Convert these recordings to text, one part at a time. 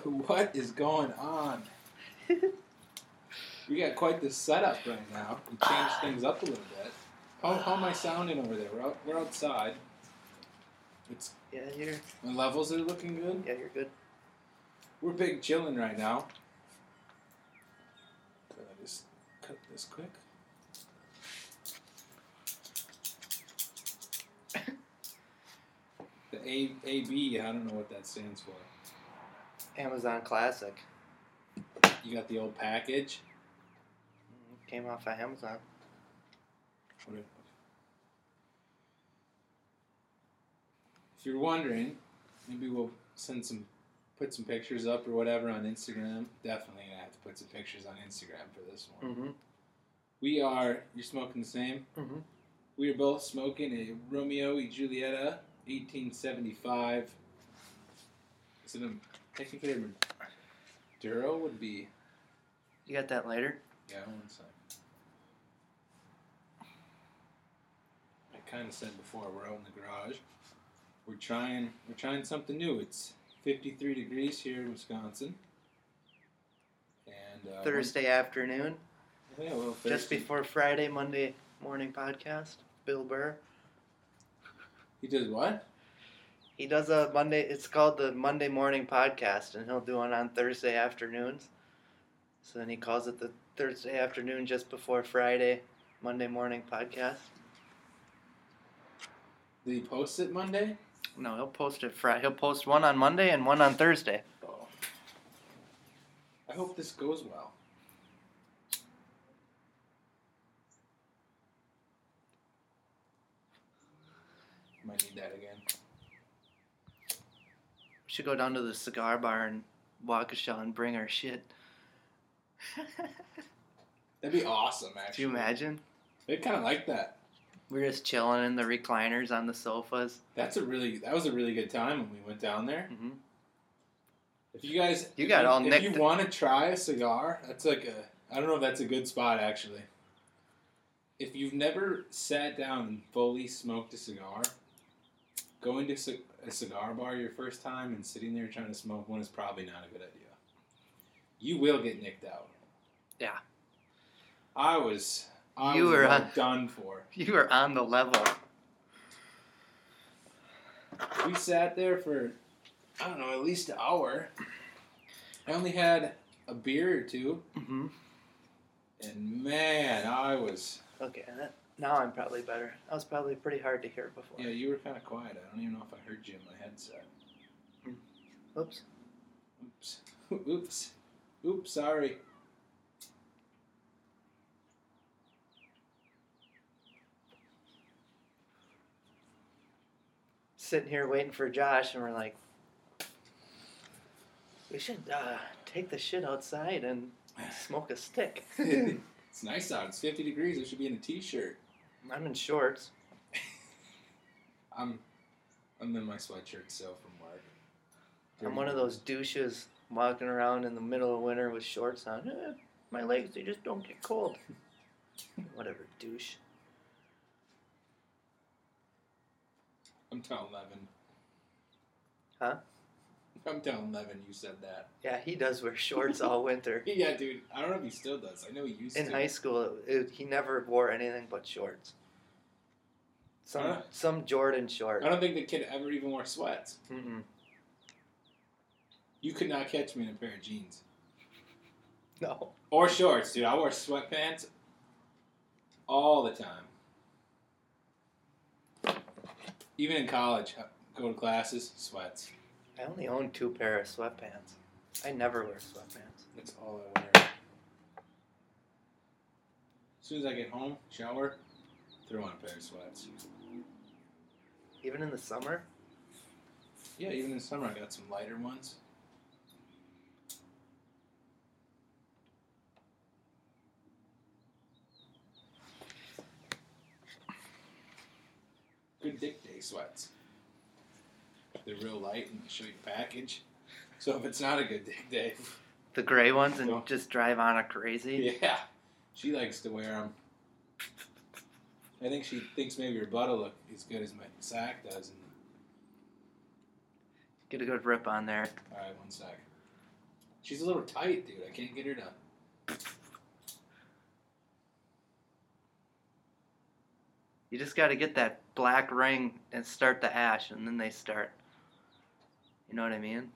what is going on? we got quite the setup right now. We changed things up a little bit. How, how am I sounding over there? We're, out, we're outside. It's Yeah, you're. my levels are looking good. Yeah, you're good. We're big chilling right now. Can I just cut this quick? The A A B, I don't know what that stands for. Amazon Classic You got the old package. came off of Amazon. If you're wondering, maybe we'll send some, put some pictures up or whatever on Instagram. Definitely gonna have to put some pictures on Instagram for this one. Mm-hmm. We are. You're smoking the same. Mm-hmm. We are both smoking a Romeo y Julieta, 1875. Is it a technically a Maduro would be? You got that later? Yeah, one sec. I kind of said before we're out in the garage. We're trying. We're trying something new. It's 53 degrees here in Wisconsin. And uh, Thursday afternoon, Yeah, well, just before Friday, Monday morning podcast. Bill Burr. He does what? He does a Monday. It's called the Monday Morning Podcast, and he'll do one on Thursday afternoons. So then he calls it the Thursday afternoon just before Friday, Monday Morning Podcast. Did he post it Monday? No, he'll post it Friday. He'll post one on Monday and one on Thursday. Oh. I hope this goes well. Might need that should go down to the cigar bar and Waukesha and bring our shit. That'd be awesome, Do actually. you imagine? They kind of like that. We're just chilling in the recliners on the sofas. That's a really that was a really good time when we went down there. hmm If you guys, You if got all If you want to try a cigar, that's like a. I don't know if that's a good spot actually. If you've never sat down and fully smoked a cigar, going to a cigar bar your first time and sitting there trying to smoke one is probably not a good idea. You will get nicked out. Yeah. I was. I You was were on- done for. You are on the level. We sat there for, I don't know, at least an hour. I only had a beer or two, mm-hmm. and man, I was. Okay, that, now I'm probably better. That was probably pretty hard to hear before. Yeah, you were kind of quiet. I don't even know if I heard you in my headset. Oops. Oops. Oops. Oops, sorry. Sitting here waiting for Josh, and we're like, we should uh, take the shit outside and smoke a stick. it's nice out. It's 50 degrees. I should be in a t shirt. I'm in shorts. I'm I'm in my sweatshirt still from work. I'm one of those douches walking around in the middle of winter with shorts on. Eh, my legs, they just don't get cold. Whatever, douche. I'm down 11. Huh? I'm down 11. You said that. Yeah, he does wear shorts all winter. Yeah, dude. I don't know if he still does. I know he used to In to. high school, it, he never wore anything but shorts. Some Huh? some Jordan short. I don't think the kid ever even wore sweats. Mm-mm. You could not catch me in a pair of jeans No. or shorts, dude. I wore sweatpants all the time. Even in college, I go to classes, sweats. I only own two pair of sweatpants. I never wear sweatpants. That's all I wear. As soon as I get home, shower, throw on a pair of sweats. Even in the summer? Yeah, even in the summer, I got some lighter ones. Good dick day sweats. They're real light and they show you the package. So if it's not a good dick day, The gray ones and No. just drive on a crazy? yeah, she likes to wear them. I think she thinks maybe her butt will look as good as my sack does. And, Get a good rip on there. all right, one sec. She's a little tight, dude. I can't get her to. You just got to get that black ring and start the ash, and then they start. You know what I mean?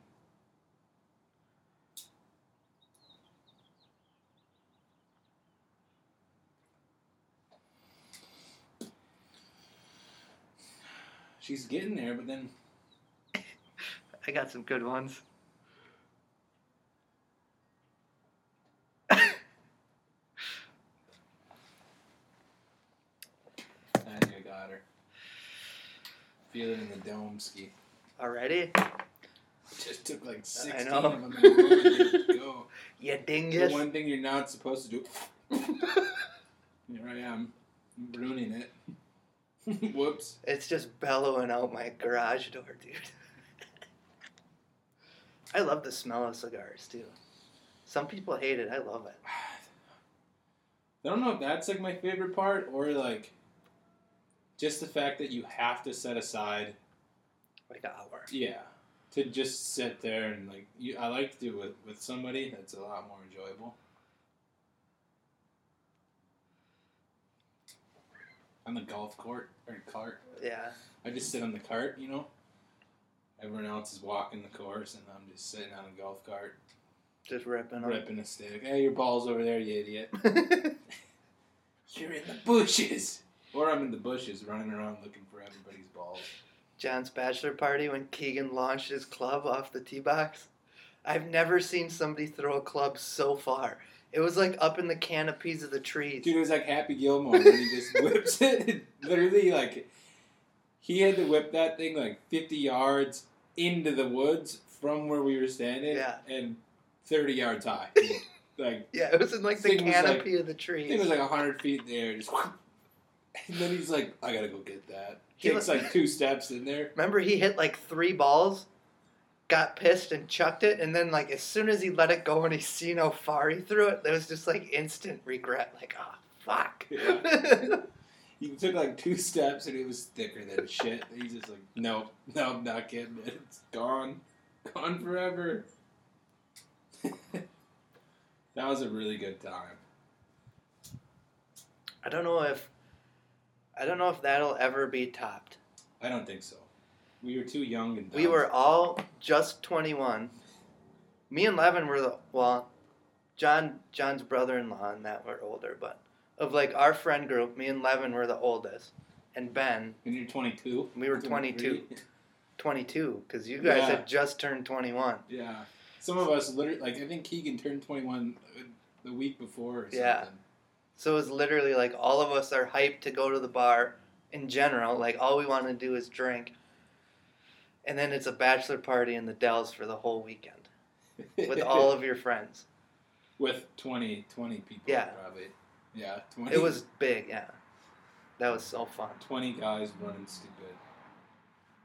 She's getting there, but then I got some good ones. I think I got her. Feel it in the dome ski. Already? Just took like 16 know. of them and I'm to go. You The dingus. one thing you're not supposed to do. Here I am, ruining it. Whoops. It's just bellowing out my garage door, dude. I love the smell of cigars too. Some people hate it. I love it. I don't know if that's like my favorite part or like just the fact that you have to set aside, Like an hour. yeah, to just sit there and like you. I like to do it with with somebody. That's a lot more enjoyable. On the golf court or cart, Yeah. I just sit on the cart. You know, everyone else is walking the course, and I'm just sitting on a golf cart, Just ripping ripping a stick. Hey, your ball's over there, you idiot. You're in the bushes. Or I'm in the bushes running around looking for everybody's balls. John's bachelor party when Keegan launched his club off the tee box. I've never seen somebody throw a club so far. It was like up in the canopies of the trees. Dude, it was like Happy Gilmore when he just whips it. Literally, like, he had to whip that thing like 50 yards into the woods from where we were standing Yeah. and 30 yards high. like, Yeah, it was in like the was like- canopy of the I trees. think it was like 100 feet in the air. Just, and then he's like, I gotta go get that. He Takes like two steps in there. Remember, he hit like three balls, got pissed and chucked it, and then like as soon as he let it go and he seen how far he threw it, there was just like instant regret. Like, oh fuck. He took like two steps and it was thicker than shit. He's just like, nope, no, I'm not getting it. It's gone. Gone forever. that was a really good time. I don't know if I don't know if that'll ever be topped. I don't think so. We were too young and dumb. We were all just 21. Me and Levin were the well, John John's brother-in-law and that were older, but of like our friend group, me and Levin were the oldest, and Ben And you're 22? We were 23? 22 because you guys Yeah. had just turned 21. Yeah. Some of us literally, like, I think Keegan turned 21 uh, the week before or something. Yeah. So it was literally like all of us are hyped to go to the bar in general. Like all we want to do is drink. And then it's a bachelor party in the Dells for the whole weekend with all of your friends. With 20, 20 people, Yeah. probably. Yeah, 20. It was big, yeah. That was so fun. 20 guys running stupid.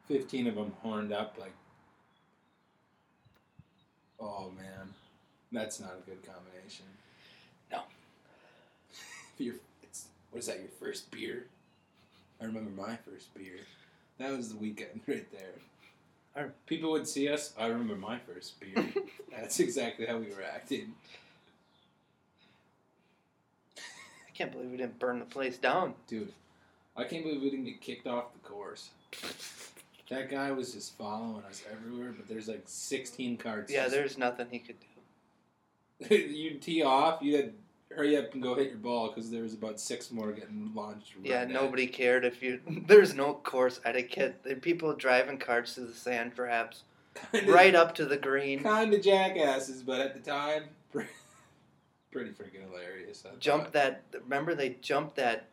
15 of them horned up like. Oh man, that's not a good combination. No. your, it's, what is that? Your first beer? I remember my first beer. That was the weekend right there. I- People would see us. I remember my first beer. that's exactly how we were acting. I can't believe we didn't burn the place down. Dude, I can't believe we didn't get kicked off the course. That guy was just following us everywhere, but there's like 16 carts. Yeah, there's nothing he could do. you'd tee off, you had hurry up and go hit your ball because there was about six more getting launched. right Yeah, at- nobody cared if you. There's no course etiquette. There people driving carts to the sand traps, Kinda, right up to the green. Kind of jackasses, but at the time, pretty, pretty freaking hilarious. I Jump thought. that. Remember they jumped that.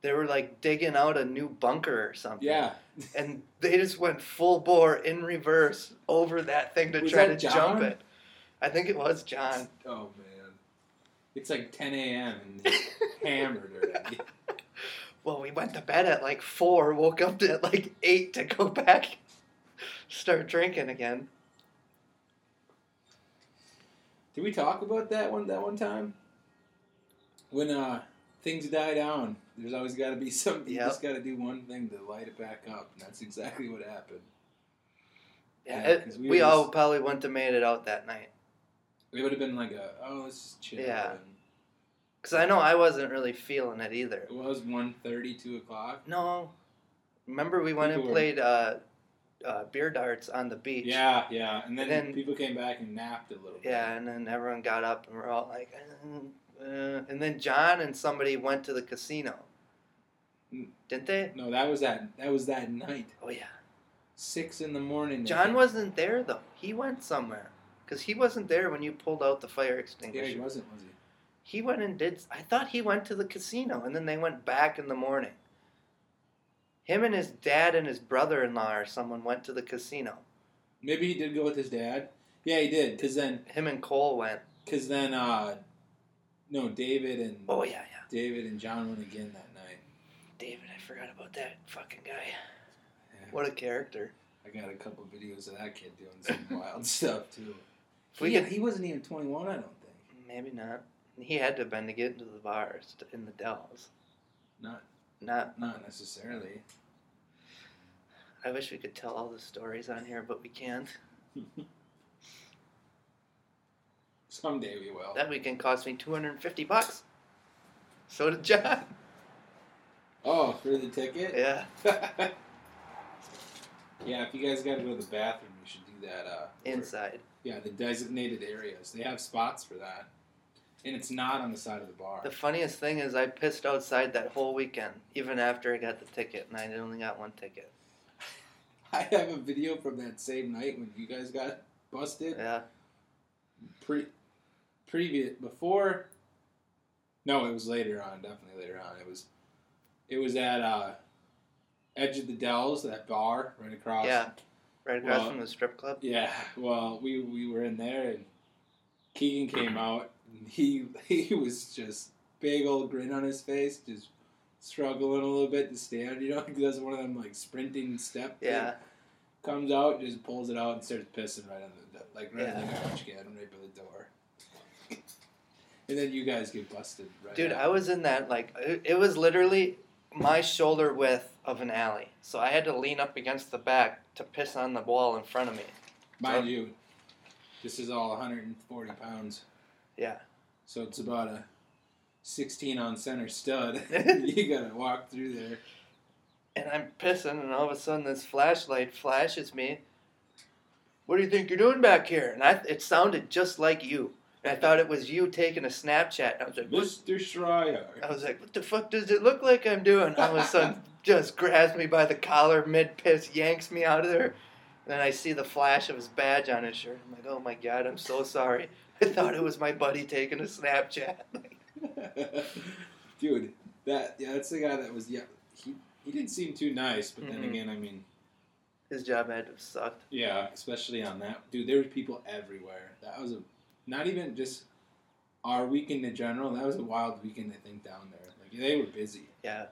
They were like digging out a new bunker or something. Yeah. And they just went full bore in reverse over that thing to Was try to that jump it. I think it was John. Oh man, it's like 10 a.m. and hammered already. Well, we went to bed at like four, woke up at like eight to go back, start drinking again. Did we talk about that one that one time? When uh things die down, there's always got to be something. You Yep. just got to do one thing to light it back up, and that's exactly what happened. Yeah, Yeah, it- we, we were all probably wouldn't have made it out that night. It would have been like a oh, let's just chill. Yeah. and Because I know I wasn't really feeling it either. It was 1.30, 2 o'clock. No. Remember we went and People were- played uh, uh, beer darts on the beach. Yeah, yeah. And then, And then- people came back and napped a little bit. Yeah, and then everyone got up and we're all like, uh, uh, and then John and somebody went to the casino. Mm. Didn't they? No, that was that. That was that night. Oh yeah. Six in the morning. John wasn't there though. He went somewhere. Cause he wasn't there when you pulled out the fire extinguisher. Yeah, he wasn't, was he? He went and did. I thought he went to the casino, and then they went back in the morning. Him and his dad and his brother-in-law or someone went to the casino. Maybe he did go with his dad. Yeah, he did. Cause then, Him and Cole went. cause then, uh, no, David and Oh yeah, yeah. David and John went again that night. David, I forgot about that fucking guy. Yeah. What a character. I got a couple videos of that kid doing some wild stuff too. If we he, could- he wasn't even 21, I don't think. Maybe not. He had to have been to get into the bars in the Dells. Not, Not. not necessarily. I wish we could tell all the stories on here, but we can't. Someday we will. That weekend cost me two hundred and fifty bucks. So did John. Oh, for the ticket? Yeah. yeah, if you guys got to go to the bathroom, you should do that. Uh, Inside. Yeah, the designated areas. They have spots for that. And it's not on the side of the bar. The funniest thing is I pissed outside that whole weekend, even after I got the ticket, and I only got one ticket. I have a video from that same night when you guys got busted. Yeah. Pre, previous before. No, it was later on. Definitely later on. It was, it was at uh, Edge of the Dells, that bar right across. Yeah. Right across Well- from the strip club. Yeah. Well, we we were in there and Keegan came out and he he was just big old grin on his face, just struggling a little bit to stand. You know, he does one of them like sprinting step. thing. Yeah. Comes out, just pulls it out and starts pissing right on the like right on the Yeah. garbage can, right by the door. and then you guys get busted, right? Dude, after. I was in that, like, it was literally my shoulder width of an alley. So I had to lean up against the back to piss on the wall in front of me. mind you, this is all 140 pounds. Yeah. So it's about a 16 on center stud. you gotta walk through there. And I'm pissing, and all of a sudden this flashlight flashes me. What do you think you're doing back here? And I, it sounded just like you. And I thought it was you taking a Snapchat. And I was like. Mr. Schreier. I was like, what the fuck does it look like I'm doing? All of a sudden, just grabs me by the collar mid piss, yanks me out of there. And then I see the flash of his badge on his shirt. I'm like, oh my god, I'm so sorry. I thought it was my buddy taking a Snapchat. Dude, that yeah, that's the guy that was yeah. He he didn't seem too nice, but then Mhm. again, I mean, His job had to have sucked. yeah, especially on that dude. There were people everywhere. That was a not even just our weekend in general. That was a wild weekend, I think, down there. Like they were busy. Yeah.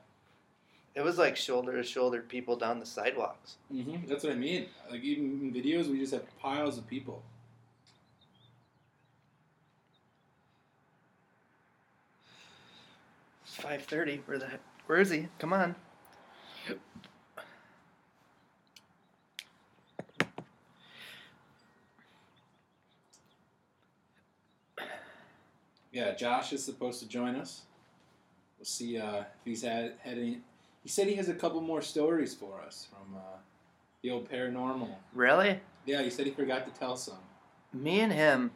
It was like shoulder to shoulder people down the sidewalks. Mm-hmm. That's what I mean. Like even in videos, we just have piles of people. It's 5.30. Where the? Where is he? Come on. Yeah, Josh is supposed to join us. We'll see uh, if he's had had any. He said he has a couple more stories for us from uh, the old paranormal. Really? Yeah, he said he forgot to tell some. Me and him.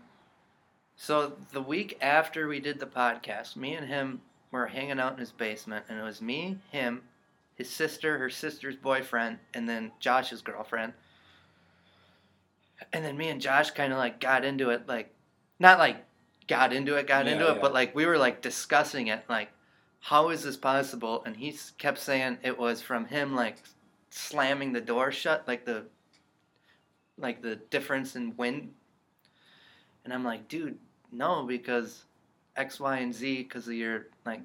So the week after we did the podcast, me and him were hanging out in his basement, and it was me, him, his sister, her sister's boyfriend, and then Josh's girlfriend. And then me and Josh kind of like got into it, like, not like got into it, got Yeah, into it, yeah. but like we were like discussing it, like, how is this possible? And he kept saying it was from him like slamming the door shut, like the, like the difference in wind and I'm like, dude, no, because X, Y, and Z, because of your, like,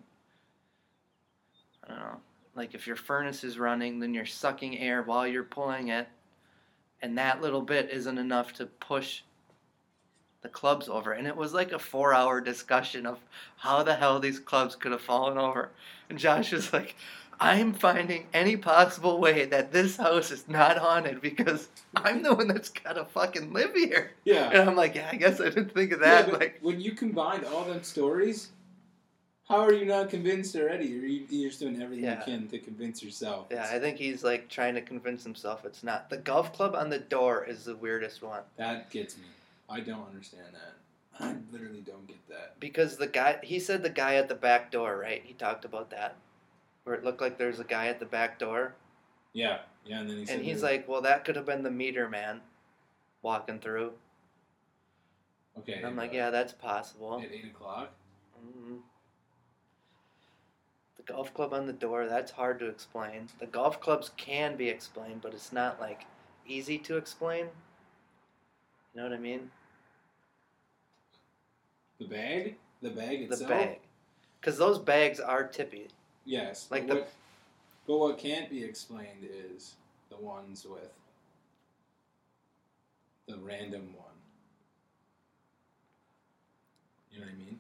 I don't know, like if your furnace is running, then you're sucking air while you're pulling it, and that little bit isn't enough to push the clubs over. And it was like a four hour discussion of how the hell these clubs could have fallen over. And Josh was like, I'm finding any possible way that this house is not haunted because I'm the one that's gotta fucking live here. Yeah. And I'm like, yeah, I guess I didn't think of that. but like, when you combined all them stories, how are you not convinced already? Or you, you're just doing everything Yeah. you can to convince yourself. yeah, I think he's like trying to convince himself it's not. The golf club on the door is the weirdest one that gets me. I don't understand that. I literally don't get that. because the guy, he said the guy at the back door, right? He talked about that, where it looked like there's a guy at the back door, Yeah, yeah, and then he said, and he's there- like, well, that could have been the meter man walking through. okay. And I'm like, uh, yeah, that's possible. At eight o'clock. Mhm. The golf club on the door, that's hard to explain. The golf clubs can be explained, but it's not like easy to explain. You know what I mean? The bag. The bag itself? The bag. Because those bags are tippy. Yes. Like but the- what, but what can't be explained is the ones with the random one. You know what I mean?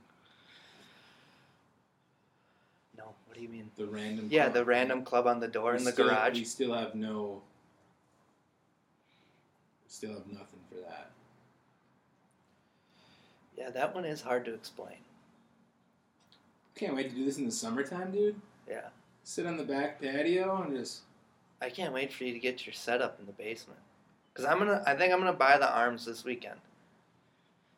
No, what do you mean? The random. Yeah, club. the random club on the door We in the still- garage. We still have no. Still have nothing for that. Yeah, that one is hard to explain. Can't wait to do this in the summertime, dude. Yeah. Sit on the back patio and just. I can't wait for you to get your setup in the basement. Because I'm gonna, I think I'm gonna buy the arms this weekend.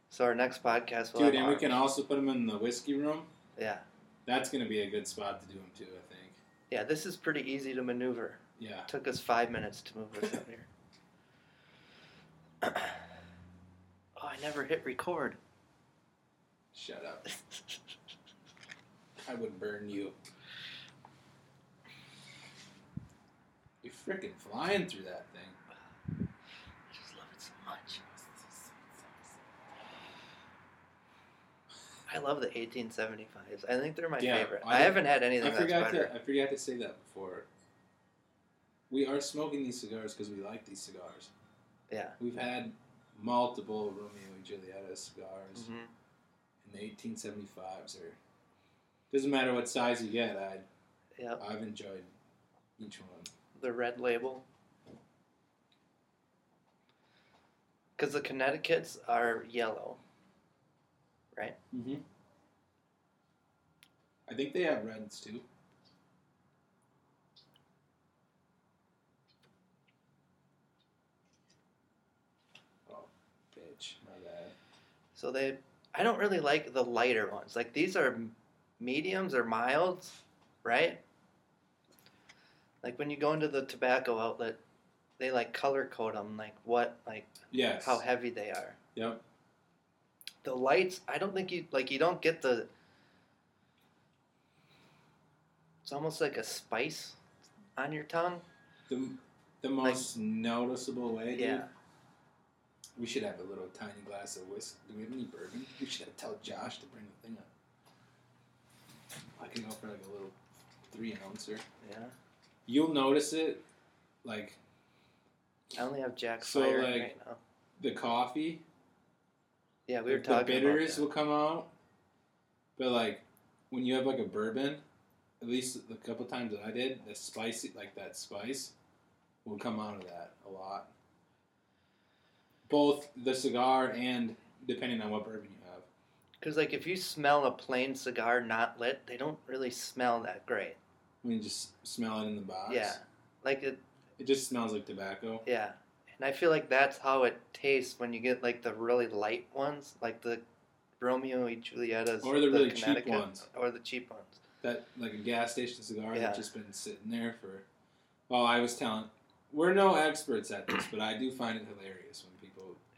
So our next podcast will Dude, and we can also put them in the whiskey room. Yeah, That's gonna be a good spot to do them too. I think. yeah. This is pretty easy to maneuver. Yeah. Took us five minutes to move this up here. oh, I never hit record. Shut up. I would burn you. You're freaking flying through that thing. I just love it so much. I love the 1875s. I think they're my Yeah, favorite. I I, haven't had anything I that's forgot better. to I forgot to say that before. We are smoking these cigars because we like these cigars. Yeah. We've had multiple Romeo and Julieta cigars hmm the 1875s. Or doesn't matter what size you get. I Yep. I've enjoyed each one. The red label. Because the Connecticut's are yellow. Mm-hmm. I think they have reds too. Oh, bitch, my bad. So they, I don't really like the lighter ones. Like these are mediums or milds, right? Like when you go into the tobacco outlet, they like color code them, like what, like Yes. how heavy they are. Yep. The lights, I don't think you like. You don't get the. It's almost like a spice on your tongue. The the most noticeable way. Yeah. We should have a little tiny glass of whiskey. Do we have any bourbon? We should have tell Josh to bring the thing up. I can go for like a little three ouncer. Yeah. You'll notice it, like I only have Jack So, like, right now. the coffee. Yeah, we were like, talking the bitters will come out, but like when you have like a bourbon, at least a couple times that I did, the spicy like that spice will come out of that a lot. Both the cigar and depending on what bourbon you have. Because like if you smell a plain cigar not lit, they don't really smell that great. When you just smell it in the box. Yeah. Like it. It just smells like tobacco. Yeah. And I feel like that's how it tastes when you get like the really light ones, like the Romeo and Julietas, Or the really cheap ones. or the cheap ones. That like a gas station cigar Yeah. that's just been sitting there for. Oh, I was telling. We're no experts at this, but I do find it hilarious when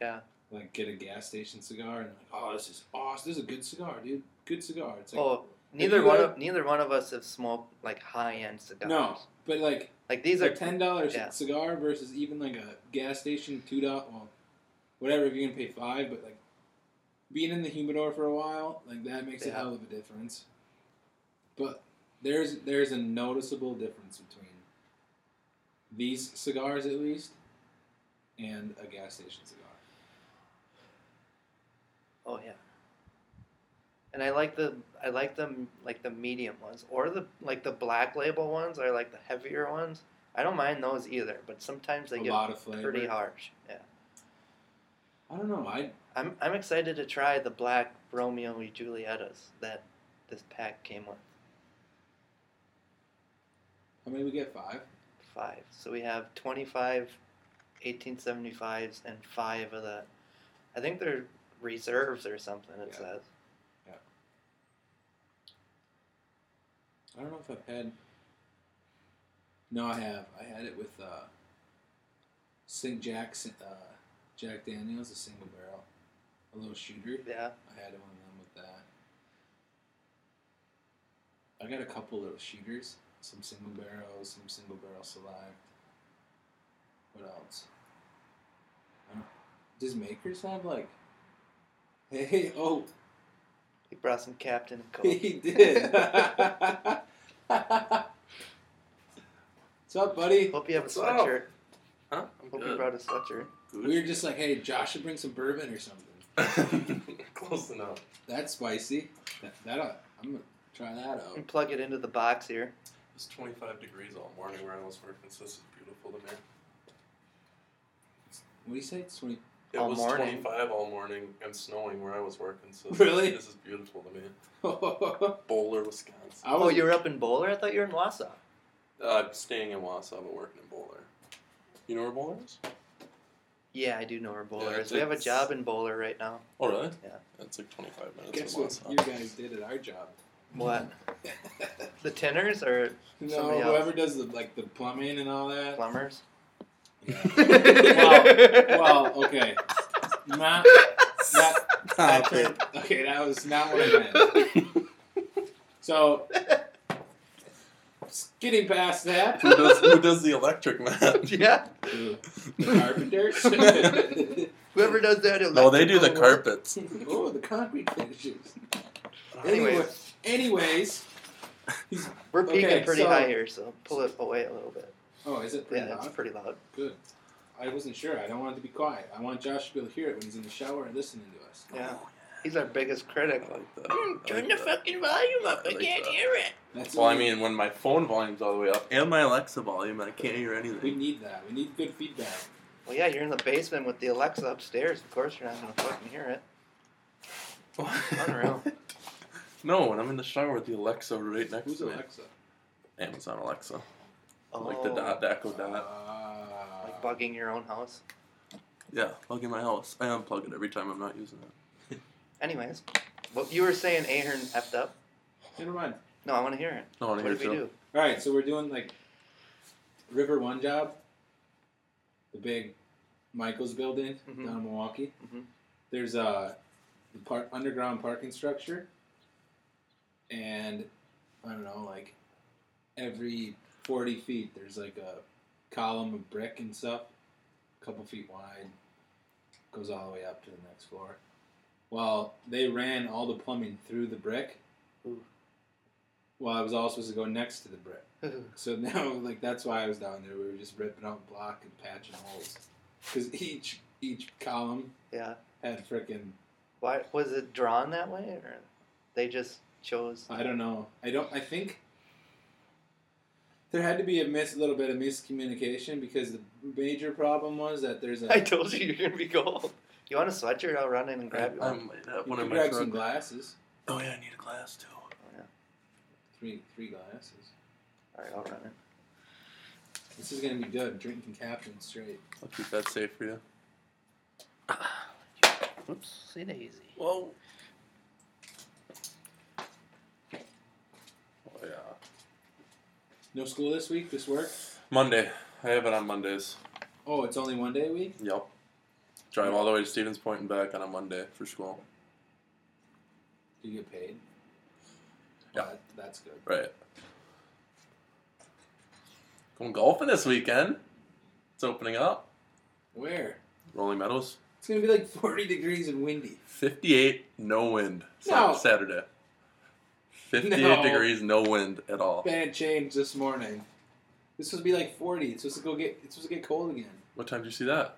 Yeah. like get a gas station cigar and like, oh, this is awesome. This is a good cigar, dude. Good cigar. It's like oh, neither one of neither one of us have smoked like high end cigars. no, but like Like these are ten dollars yeah. cigar versus even like a gas station two dot well, whatever if you're gonna pay five, but like being in the humidor for a while, like that makes a hell of a difference. But there's there's a noticeable difference between these cigars at least and a gas station cigar. Oh yeah. and I like the I like them like the medium ones or the like the black label ones or like the heavier ones. I don't mind those either, but sometimes they a get pretty harsh. Yeah, I don't know. I I'm I'm excited to try the black Romeo and Julietas that this pack came with. how many we get? Five. Five. So we have 25 1875s and five of the. I think they're reserves or something. It Yeah. says. Yeah. I don't know if I've had. No, I have. I had it with uh, St. Jack's uh, Jack Daniels, a single barrel, a little shooter. Yeah. I had one of them with that. I got a couple little shooters, some single barrels, some single barrel select. What else? I don't, does Makers have like? Hey, oh, He brought some Captain and Coke. he did. What's up, buddy? Hope you have a What's up? sweatshirt. Huh? I'm Hope you good. brought a sweatshirt. We were just like, hey, Josh should bring some bourbon or something. Close enough. That's spicy. That, that uh, I'm gonna try that out. And plug it into the box here. It was 25 degrees all morning where I was working, so this is beautiful to me. What do you say? It's twenty. It All was morning. 25 all morning and snowing where I was working, so this, Really? this is beautiful to me. I Bowler, Wisconsin. Oh, you were up in Bowler? I thought you were in Wausau. Uh, I'm staying in Wausau, but working in Bowler. You know where Bowler is? Yeah, I do know where Bowler Yeah, is. We have a job in Bowler right now. Oh, really? Yeah. It's like 25 minutes Guess from what you guys did at our job? What? The tinners or no, Somebody else. whoever does the like the plumbing and all that. plumbers? Yeah. well, well, okay. Not that. that turned- okay, that was not what I meant. So, getting past that, who, does, who does the electric, man? yeah. the carpenters. Whoever does that. no, they do the carpets. oh, the concrete finishes. Anyways. Anyways, We're peaking Okay, pretty so- high here, so pull it away a little bit. Oh, is it pretty Yeah, loud? it's pretty loud. Good. I wasn't sure. I don't want it to be quiet. I want Josh to be able to hear it when he's in the shower and listening to us. Yeah. He's our biggest critic. I like that. Mm, Turn like the that. fucking volume up. I, I like can't that. hear it. That's Well, I mean, when my phone volume's all the way up and my Alexa volume, I can't hear anything. we need that. We need good feedback. Well, yeah, you're in the basement with the Alexa upstairs. Of course, you're not gonna fucking hear it. Unreal. no, when I'm in the shower with the Alexa right next Who's to me. Who's Alexa? Amazon Alexa. Oh, Like the dot, the Echo Dot. Uh, Like bugging your own house. Yeah, bugging my house. I unplug it every time I'm not using it. Anyways, what you were saying, Ahern effed up. Never mind. No, I want to hear it. No, I want What to did hear we it do? All right, so we're doing like River One job, the big Michaels building Mhm. down in Milwaukee. Mhm. There's a the park underground parking structure, and I don't know, like every forty feet, there's like a column of brick and stuff, a couple feet wide, goes all the way up to the next floor. Well, they ran all the plumbing through the brick. Ooh. Well, I was all supposed to go next to the brick. So now, like that's why I was down there. We were just ripping out block and patching holes, because each each column yeah. had freaking. Why was it drawn that way, or they just chose? I don't know. I don't. I think there had to be a miss, little bit of miscommunication because the major problem was that there's a. I told you you're gonna be cold. You want a sweatshirt? I'll run in and grab you I one. Uh, might have you one could in my grab some glasses. Oh yeah, I need a glass too. Oh, yeah. Three three glasses. All right, I'll run it. This is gonna be good. Drinking Captain straight. I'll keep that safe for you. Oops, see daisy. Whoa. Oh yeah. No school this week. This work. Monday. I have it on Mondays. Oh, it's only one day a week. Yep. Drive all the way to Stevens Point and back on a Monday for school. Do you get paid? Yeah. That- that's good. Right. Going golfing this weekend. It's opening up. Where? Rolling Meadows. It's gonna be like forty degrees and windy. 58, no wind. No. Saturday. 58 No. degrees, no wind at all. Bad change this morning. This supposed to be like forty. It's supposed to go get. It's supposed to get cold again. What time did you see that?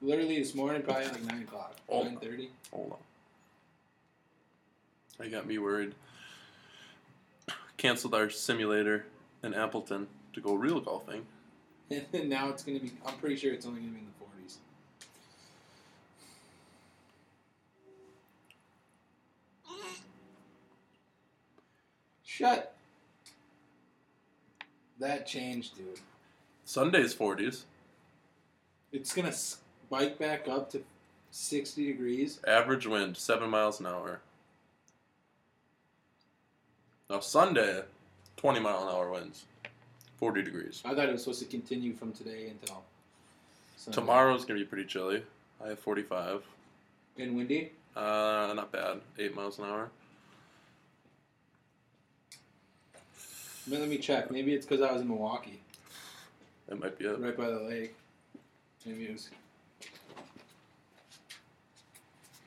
Literally this morning, probably like nine o'clock, nine thirty. Hold on. I got me worried. Canceled our simulator in Appleton to go real golfing. And now it's going to be, I'm pretty sure it's only going to be in the 40s. Shut. That changed, dude. Sunday's 40s. It's going to spike back up to 60 degrees. Average wind, 7 miles an hour. Now, Sunday, 20 mile an hour winds, 40 degrees. I thought it was supposed to continue from today until Sunday. Tomorrow's going to be pretty chilly. I have 45. And windy? Uh, not bad. 8 miles an hour. Let me check. Maybe it's because I was in Milwaukee, That might be it. right by the lake. Maybe it was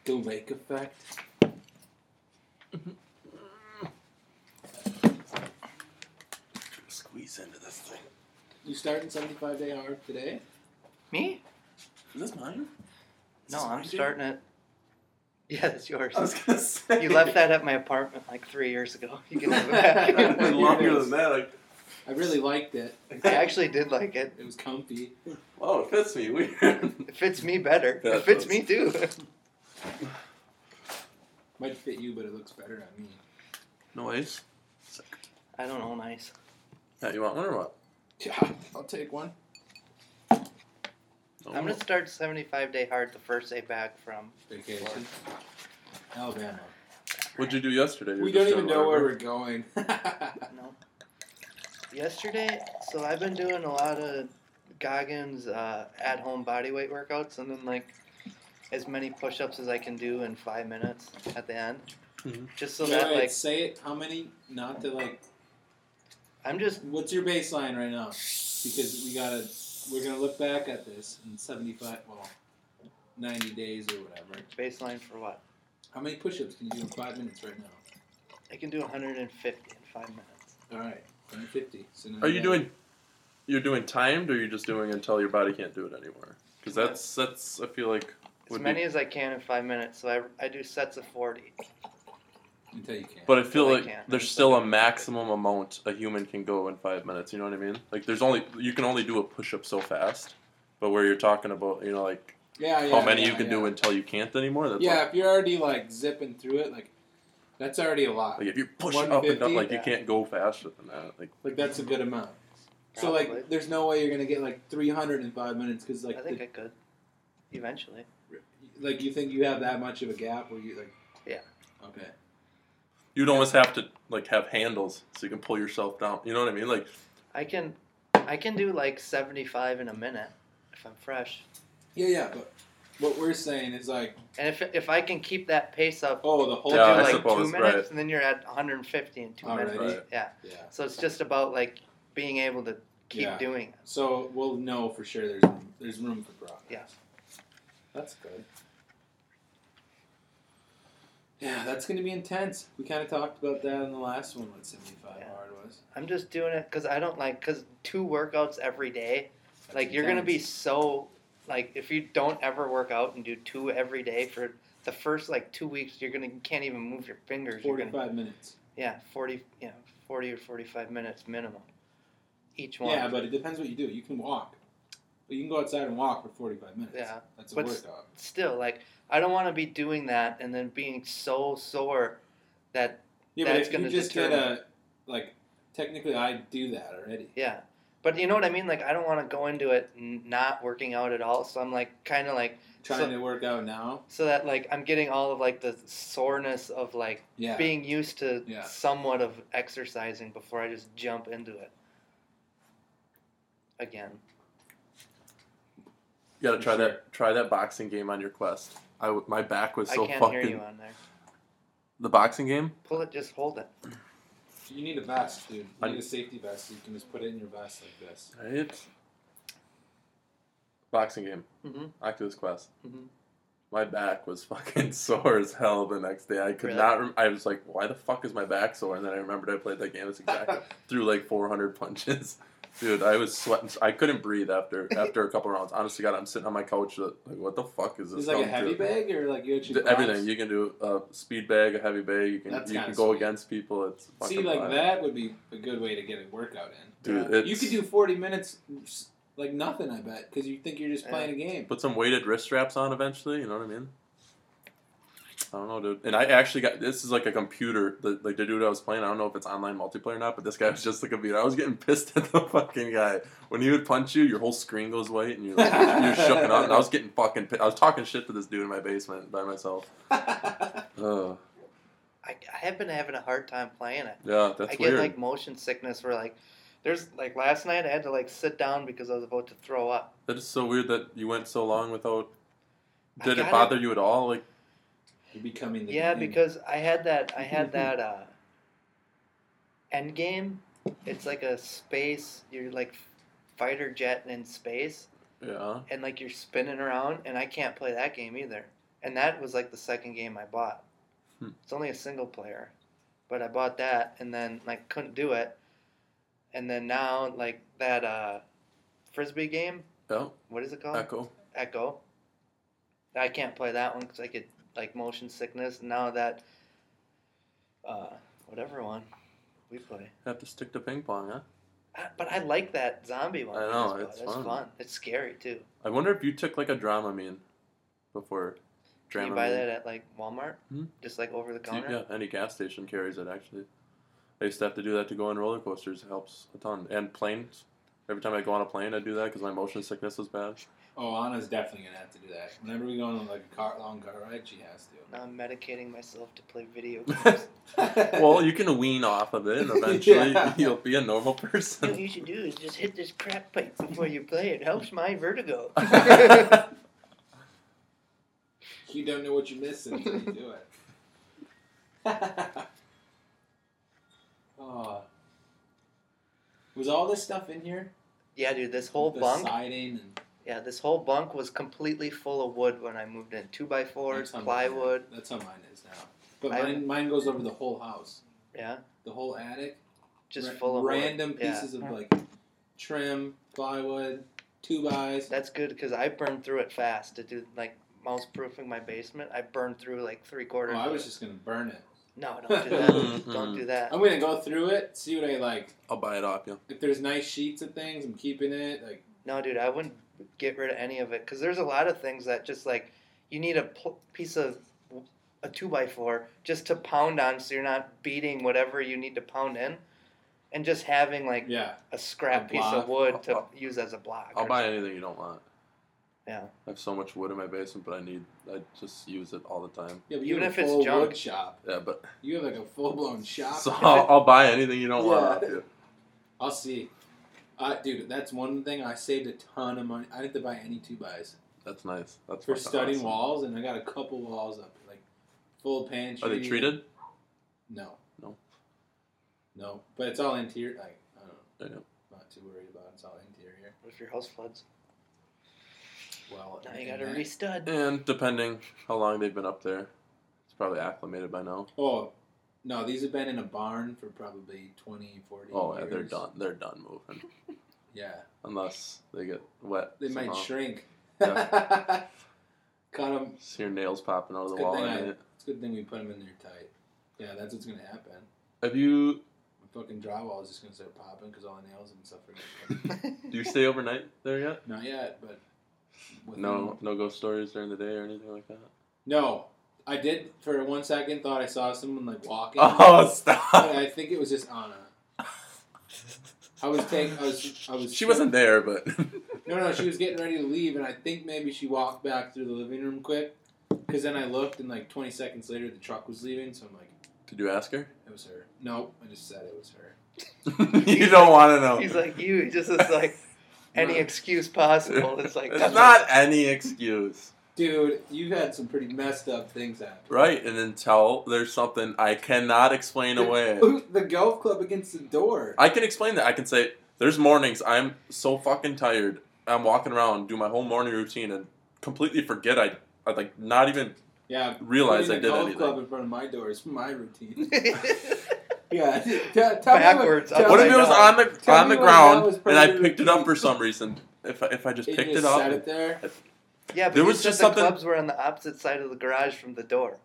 the lake effect. Squeeze into this thing. You starting 75 day hard today? Me? Is this mine? Is No, this I'm mine, dude? starting it. Yeah, that's yours. I was gonna say. You left that at my apartment like three years ago. You can have it back. longer than that. Like, I really liked it. I actually did like it. It was comfy. oh, it fits me weird. It fits me better. Yeah, it it fits does. me too. Might fit you, but it looks better on me. Noise. I don't own ice. Yeah, you want one or what? Yeah, I'll take one. Oh, I'm gonna start 75 day hard the first day back from. Vacation. Alabama. What'd you do yesterday? You We don't even know where we're going. No. Yesterday, so I've been doing a lot of Goggins uh, at home body weight workouts, and then like as many push ups as I can do in five minutes at the end, Mhm. just so Wait, that wait, like say it. How many? Not to like. I'm just What's your baseline right now? Because we gotta. We're gonna look back at this in 75. Well, 90 days or whatever. baseline for what? How many push-ups can you do in five minutes right now? I can do 150 in five minutes. All right, 150. So now Are you got- doing? You're doing timed, or you're just doing until your body can't do it anymore? Because that's that's I feel like As would many be. as I can in five minutes. So I, I do sets of 40. Until you can? But I feel Until I like can't. there's still a maximum amount a human can go in five minutes. You know what I mean? Like there's only you can only do a push up so fast. But where you're talking about, you know, like yeah, yeah. how many yeah, you can yeah. do until you can't anymore. That's Yeah, like, if you're already like zipping through it, like that's already a lot. like if you're pushing up and up, 150? like Yeah. you can't go faster than that. Like Like that's a good amount. So Probably. like, there's no way you're gonna get like 300 in five minutes because like, I think the- I could. Eventually. like you think you have that much of a gap where you like. Yeah. Okay. You'd almost have to like have handles so you can pull yourself down. You know what I mean? Like I can I can do like 75 in a minute if I'm fresh. Yeah, yeah, but what we're saying is like, And if if I can keep that pace up oh, the whole to Yeah, do I like suppose, two minutes, right. and then you're at 150 in two Alrighty. minutes. Right. Yeah. Yeah. So it's just about like being able to keep Yeah. doing it. So we'll know for sure there's room, there's room for progress. Yeah. That's good. Yeah, that's going to be intense. We kind of talked about that in the last one. What 75 Yeah. hard was. I'm just doing it because I don't like because two workouts every day. That's like you're gonna be so like if you don't ever work out and do two every day for the first like two weeks, you're gonna you can't even move your fingers. You're gonna 45 minutes. yeah 40 yeah 40 or 45 minutes minimum each one. Yeah, but it depends what you do. You can walk. But you can go outside and walk for 45 minutes. Yeah, That's a but workout. still like I don't want to be doing that and then being so sore that Yeah, that's you gonna just deter get a, like, technically I do that already. yeah. But you know what I mean? Like I don't want to go into it not working out at all. So I'm like kind of like Trying So- to work out now. so that like I'm getting all of like the soreness of like Yeah. being used to Yeah. somewhat of exercising before I just jump into it again. you gotta try Sure. that try that boxing game on your quest. I w- my back was so I can't fucking hear you on there. the boxing game. Pull it, just hold it. You need a vest, dude. You I- need a safety vest so you can just put it in your vest like this. Right. Boxing game. Mm-hmm. Oculus Quest. Mhm. My back was fucking sore as hell the next day. I could Really? not. Rem- I was like, "Why the fuck is my back sore?" And then I remembered I played that game. It's exactly through like 400 punches. Dude, I was sweating. I couldn't breathe after after a couple rounds. Honestly, God, I'm sitting on my couch like, what the fuck is this? Is like a heavy to? bag or like you actually D- box? Everything you can do a speed bag, a heavy bag. You can That's you can go sweet. against people. It's See, like fire. that would be a good way to get a workout in. Dude, Yeah. You could do 40 minutes like nothing, I bet, because you think you're just Yeah. playing a game. put some weighted wrist straps on eventually. You know what I mean? I don't know, dude. And I actually got this is like a computer. The, like the dude I was playing. I don't know if it's online multiplayer or not, but this guy was just a computer. I was getting pissed at the fucking guy when he would punch you. Your whole screen goes white and you're like, you're shooken up. And I was getting fucking. Pissed. I was talking shit to this dude in my basement by myself. Ugh. I, I have been having a hard time playing it. Yeah, that's I get like motion sickness where like there's like last night I had to like sit down because I was about to throw up. that is so weird that you went so long without. Did it got bother you at all? Like, You're becoming the Yeah, game. because I had that I had that uh end game. It's like a space you're like fighter jet in space yeah, and like you're spinning around and I can't play that game either. And that was like the second game I bought. Hmm. It's only a single player. But I bought that and then like couldn't do it. And then now like that uh frisbee game, Oh. what is it called? Echo. Echo. I can't play that one because I get like motion sickness. Now that, uh, whatever one we play, Have to stick to ping pong, huh? I, but I like that zombie one. I know, bought. it's It's fun. fun. It's scary too. I wonder if you took like a Dramamine before. Can you buy Dramamine. that at like Walmart? Hmm? Just like over the counter. Yeah, any gas station carries it actually. I used to have to do that to go on roller coasters. It helps a ton. And planes. Every time I go on a plane, I do that because my motion sickness was bad. Oh, Anna's definitely gonna have to do that. Whenever we go on like a car, long car ride, she has Now I'm medicating myself to play video games. well, you can wean off of it, and eventually Yeah. you'll be a normal person. what you should do is just hit this crap pipe before you play. It helps my vertigo. you don't know what you're missing until you do it. oh. Was all this stuff in here? yeah, dude, this whole the bunk. siding and Yeah, this whole bunk was completely full of wood when I moved in. Two by fours, That's how mine- plywood. That's how mine is now. But I- mine, mine goes over the whole house, Yeah, the whole attic. just Ra- full of wood. random Yeah. pieces of like trim, plywood, two bys. That's good because I burned through it fast to do like mouse proofing my basement. I burned through like three Oh, quarters. I of was it. just gonna burn it. no, don't do that. don't do that. I'm gonna go through it, see what I like. I'll buy it off you. If there's nice sheets of things, I'm keeping it. Like No, dude, I wouldn't get rid of any of it because there's a lot of things that just like you need a pl- piece of a two by four just to pound on, so you're not beating whatever you need to pound in, and just having like yeah, a scrap A piece of wood to I'll- use as a block. I'll buy something. anything you don't want. Yeah. I have so much wood in my basement, but I need. I just use it all the time. yeah. But Even you have if a it's full junk. wood shop. Yeah, but You have like a full blown shop. so I'll, I'll buy anything you don't want Yeah. off. I'll see. Uh, dude, that's one thing I saved a ton of money. I didn't have to buy any two bys That's nice. That's for fucking studding awesome. walls, and I got a couple walls up, like full pantry. Are they treated? No. No. No, but it's all interior. Like I don't know. Yeah. Not too worried about. it. It's all interior. What if your house floods? Well, Now you got to restud. And depending how long they've been up there, it's probably acclimated by now. Oh, no, these have been in a barn for probably 20, 40 Oh, yeah, years. they're done. They're done moving Yeah, unless they get wet. they might shrink. Yeah. Cut them. See your nails popping out of the It's a good wall. I- It's a good thing we put them in there tight. Yeah, that's what's gonna happen. Have you? My fucking drywall is just gonna start popping because all the nails and stuff are gonna. Do you stay overnight there yet? Not yet, but. No, no ghost stories during the day or anything like that. No, I did for one second thought I saw someone like walking. Oh, but stop! I think it was just Anna. I was taking. I was. I was. She wasn't there, but No, no, she was getting ready to leave, and I think maybe she walked back through the living room quick. Because then I looked, and like 20 seconds later, the truck was leaving, so I'm like, Did you ask her? it was her. No, I just said it was her. you don't want to know. He's like you. He just is like any excuse possible. It's like it's not any excuse, Dude, you've had some pretty messed up things happen. right? And until there's something I cannot explain away. The golf club against the door. I can explain that. I can say there's mornings I'm so fucking tired. I'm walking around, do my whole morning routine, and completely forget I, I like not even Yeah, realize I putting did a golf anything. club in front of my door is my routine. Yeah. t- t- tell me what- Backwards, What if it was on the Tell on the when that was ground and I of the picked it up for some reason? If I, if I just You picked just it up, Set it there. Yeah, but There you was said just the something- clubs were on the opposite side of the garage from the door.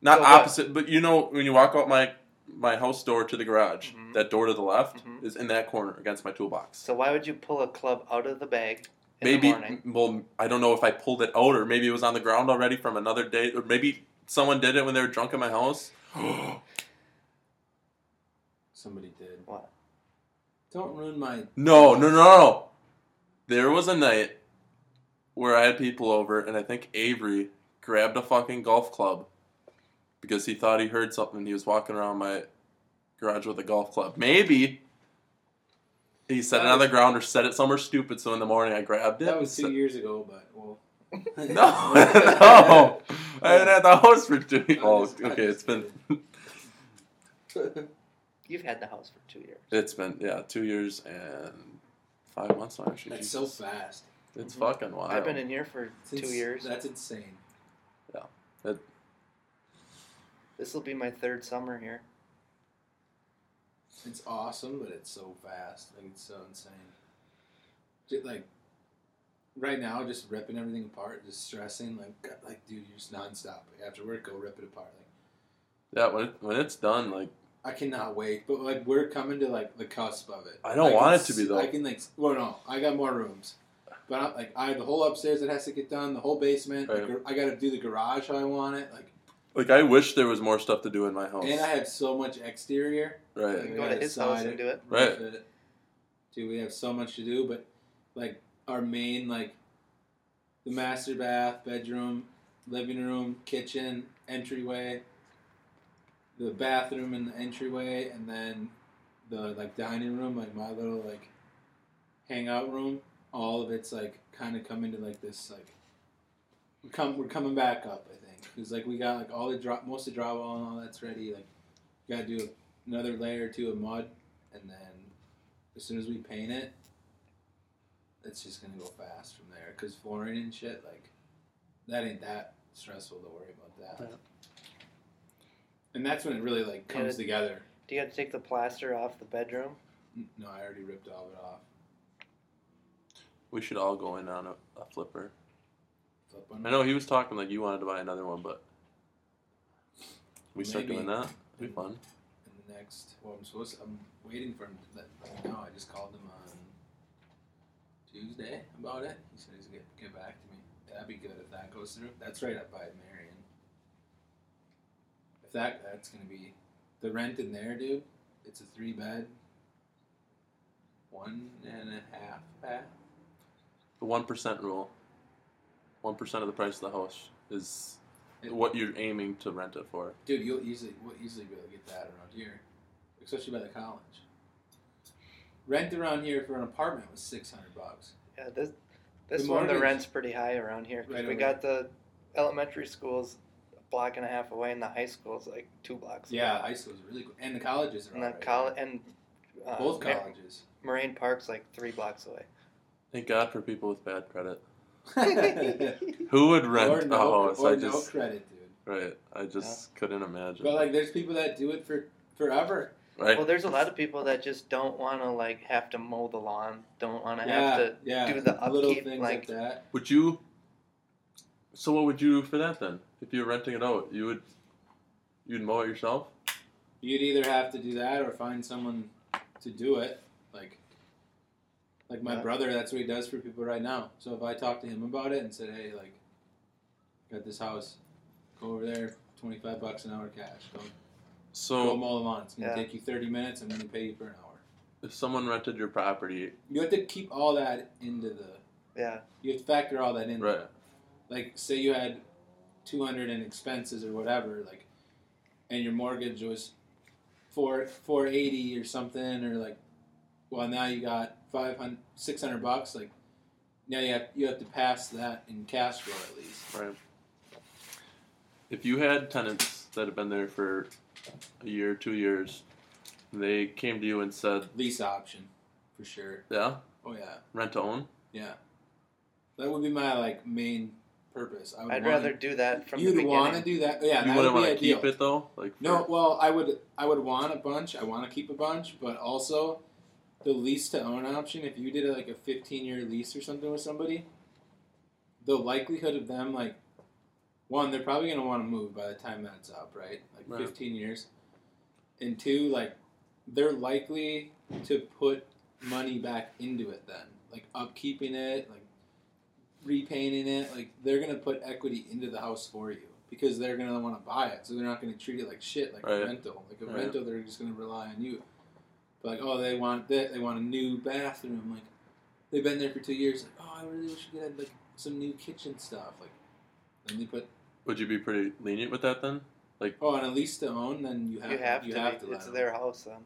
not So what? opposite, but you know when you walk out my my house door to the garage, Mhm. that door to the left Mhm. is in that corner against my toolbox. So why would you pull a club out of the bag in maybe the morning? well I don't know if I pulled it out or maybe it was on the ground already from another day or maybe someone did it when they were drunk in my house. Somebody did. What? Don't ruin my. No, no, no, no. There was a night where I had people over, and I think Avery grabbed a fucking golf club because he thought he heard something. He was walking around my garage with a golf club. Maybe he set it on the ground or set it somewhere stupid. So in the morning, I grabbed it. That was and two years ago, but well. No, no. I haven't had the house for two. Oh, okay. It's been You've had the house for two years. it's been yeah two years and five months now. Actually, That's so fast. It's Mhm. fucking wild. I've been in here for It's two ins- years. That's insane. Yeah. This will be my third summer here. It's awesome, but it's so fast. Like it's so insane. Just like right now, just ripping everything apart, just stressing. Like, God, like dude, you're just nonstop. Like, after work, go rip it apart. Like Yeah, when it, when it's done, like I cannot wait. But like we're coming to like the cusp of it. I don't can want it to be, though. I can like well no, I got more rooms. But I'm, like I have the whole upstairs that has to get done, the whole basement. Right. gar- I got to do the garage how I want it. Like, like I wish there was more stuff to do in my house. and I have so much exterior. right. You Like, can I go to gotta his house side and do it. Right. roof it. Dude, we have so much to do, but like our main like the master bath, bedroom, living room, kitchen, entryway, the bathroom and the entryway, and then the like dining room, like my little like hangout room. All of it's like kind of coming to like this like we come we're coming back up. I think because like we got like all the drop most of the drywall and all that's ready. Like we got to do another layer or two of mud, and then as soon as we paint it, it's just gonna go fast from there. Cause flooring and shit, like that ain't that stressful to worry about that. And that's when it really like comes Yeah. together. Do you have to take the plaster off the bedroom? No, I already ripped all of it off. We should all go in on a, a flipper. Flip. I know he was talking like you wanted to buy another one, but we start Maybe. doing that. It'd be fun. in the next. Well, I'm supposed. To, I'm waiting for him to let me know. I just called him on Tuesday about it. He said he's gonna get, get back to me. That'd be good if that goes through. That's right up by Marion. If that, that's gonna be the rent in there, dude. It's a three bed, one and a half bath. The one percent rule. One percent of the price of the house is It- what you're aiming to rent it for. Dude, you'll easily we'll easily be able to get that around here, especially by the college. Rent around here for an apartment was six hundred bucks. Yeah, this this The one the rent's pretty high around here. 'cause Right we got the elementary schools a block and a half away, and the high school's like two blocks. Yeah, away. high school's really cool, and the colleges are and all then right college and uh, Both Mar- colleges. Moraine Park's like three blocks away. Thank God for people with bad credit. Who would rent a no, house? or I no just credit, dude. right. I just couldn't imagine. But like, there's people that do it for forever. right. Well, there's a lot of people that just don't want to like have to mow the lawn, don't want to Yeah, have to yeah. do the little upkeep, things like- like, that. Would you? So what would you do for that then? If you were renting it out, you would. You'd mow it yourself. You'd either have to do that or find someone to do it. Like, like my Yeah. brother, that's what he does for people right now. So if I talked to him about it and said, "Hey, like, got this house, go over there, twenty five bucks an hour cash, go, go So mow the lawn. It's gonna Yeah. take you thirty minutes. I'm gonna pay you for an hour." if someone rented your property, You have to keep all that into the. yeah, You have to factor all that in. right? like say you had 200 in expenses or whatever like and your mortgage was 4 480 or something or like well now you got 500 600 bucks like now you have you have to pass that in cash flow at least. Right. If you had tenants that have been there for a year, two years, and they came to you and said, lease option for sure. "Yeah, oh yeah. Rent to own," yeah. That would be my like main purpose. I would I'd wanna- rather do that from the You'd want to do that. Yeah, you that wouldn't would want to keep it though, like No, well, I would I would want a bunch. I want to keep a bunch, but also the lease to own option. If you did a, like a 15 year lease or something with somebody, the likelihood of them like one, they're probably gonna want to move by the time that's up, right? Like Right. 15 years, and two, like they're likely to put money back into it then, like upkeeping it, like repainting it. Like they're gonna put equity into the house for you because they're gonna want to buy it, so they're not gonna treat it like shit, like Right. a rental. Like a Right. rental, they're just gonna rely on you. But like, oh, they want that, they want a new bathroom. Like they've been there for two years. Like, oh, I really wish we could have like some new kitchen stuff. Like then they put would you be pretty lenient with that then? Like, oh, on a lease to own, then you have You have you to. have to. let it's them. their house then,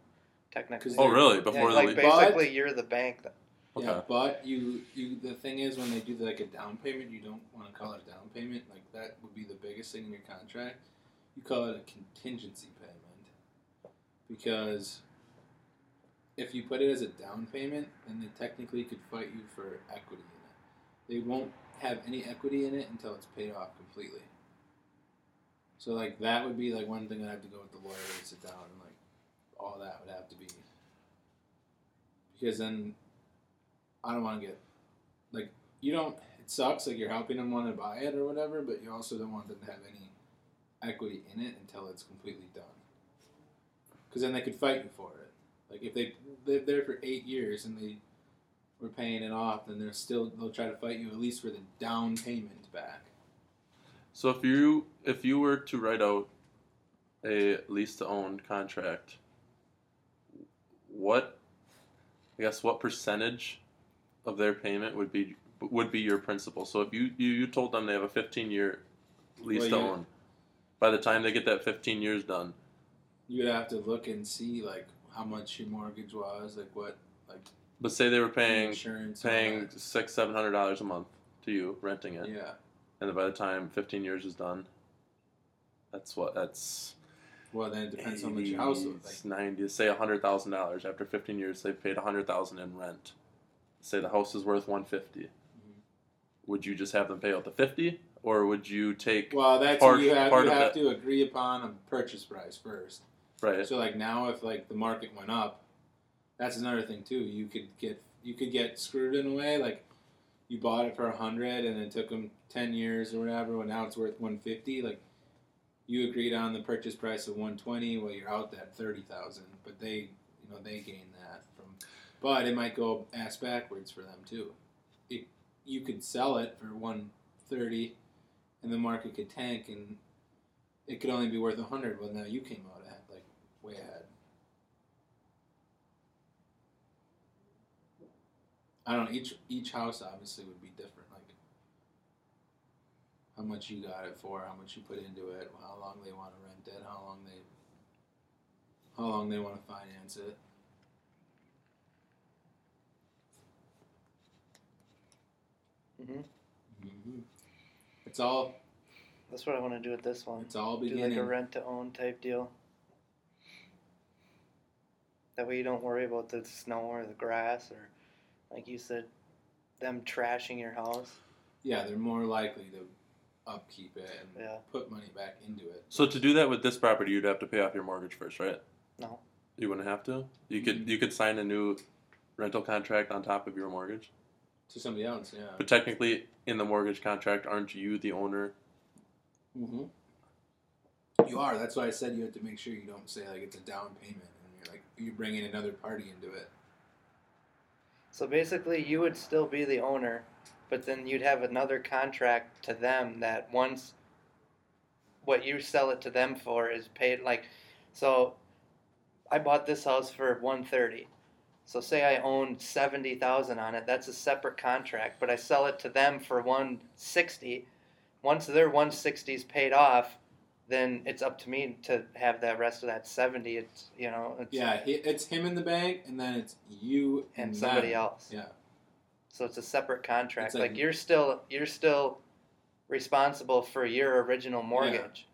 Technically. Oh they're- really? Yeah, Before the like lease? basically, you're the bank. Then. Okay. Yeah, but you you the thing is when they do like a down payment, you don't want to call it a down payment. Like that would be the biggest thing in your contract. You call it a contingency payment because if you put it as a down payment, then they technically could fight you for equity in it. They won't have any equity in it until it's paid off completely. So like that would be like one thing I'd have to go with the lawyer and sit down and like all that would have to be because then I don't want to get like you don't. It sucks like you're helping them want to buy it or whatever, but you also don't want them to have any equity in it until it's completely done. Because then they could fight you for it. Like if they lived there for eight years and they were paying it off, then they're still they'll try to fight you at least for the down payment back. So if you if you were to write out a lease to own contract, what I guess what percentage of their payment would be would be your principal? So if you you, you told them they have a 15 year lease Well, to you- own, by the time they get that 15 years done, You would have to look and see like how much your mortgage was, like what like but say they were paying insurance, paying six seven hundred dollars a month to you renting it, Yeah. and then by the time 15 years is done, that's what that's Well, then it depends how much your house was. Like, 90 say $100000 after 15 years they've paid a 100000 in rent say the house is worth 150 Mm-hmm. would you just have them pay out the 50 or would you take Well, that's Part- you have, you have to agree upon a purchase price first. Right So like now, if like the market went up, that's another thing too. You could get you could get screwed in a way. Like you bought it for a hundred, and it took them ten years or whatever. Well, now it's worth one fifty. Like you agreed on the purchase price of one twenty. Well, you're out that thirty thousand, but they you know they gain that from. But it might go ass backwards for them too. It you could sell it for one thirty, and the market could tank and it could only be worth a hundred. Well, now you came like way ahead. I don't know. Each each house obviously would be different. Like how much you got it for, how much you put into it, how long they want to rent it, how long they how long they want to finance it. hmm Mm-hmm. It's all That's what I want to do with this one. it's all Do like beginning. a rent to own type deal. That way you don't worry about the snow or the grass or, like you said, them trashing your house. yeah, they're more likely to upkeep it and Yeah. put money back into it. so to do that with this property you'd have to pay off your mortgage first right No. you wouldn't have to you could Mhm. you could sign a new rental contract on top of your mortgage To somebody else, yeah. but technically in the mortgage contract aren't you the owner Mm-hmm. You are. That's why I said you have to make sure you don't say like it's a down payment and you're like another party into it. So basically, you would still be the owner, but then you'd have another contract to them that once what you sell it to them for is paid. Like, so I bought this house for one thirty. So say I own seventy thousand on it. That's a separate contract, but I sell it to them for one sixty. Once their one sixty is paid off, then it's up to me to have that rest of that seventy. It's you know it's Yeah, he, it's him in the bank, and then it's you and them. somebody else. Yeah. So it's a separate contract. Like- like, you're still you're still responsible for your original mortgage. Yeah.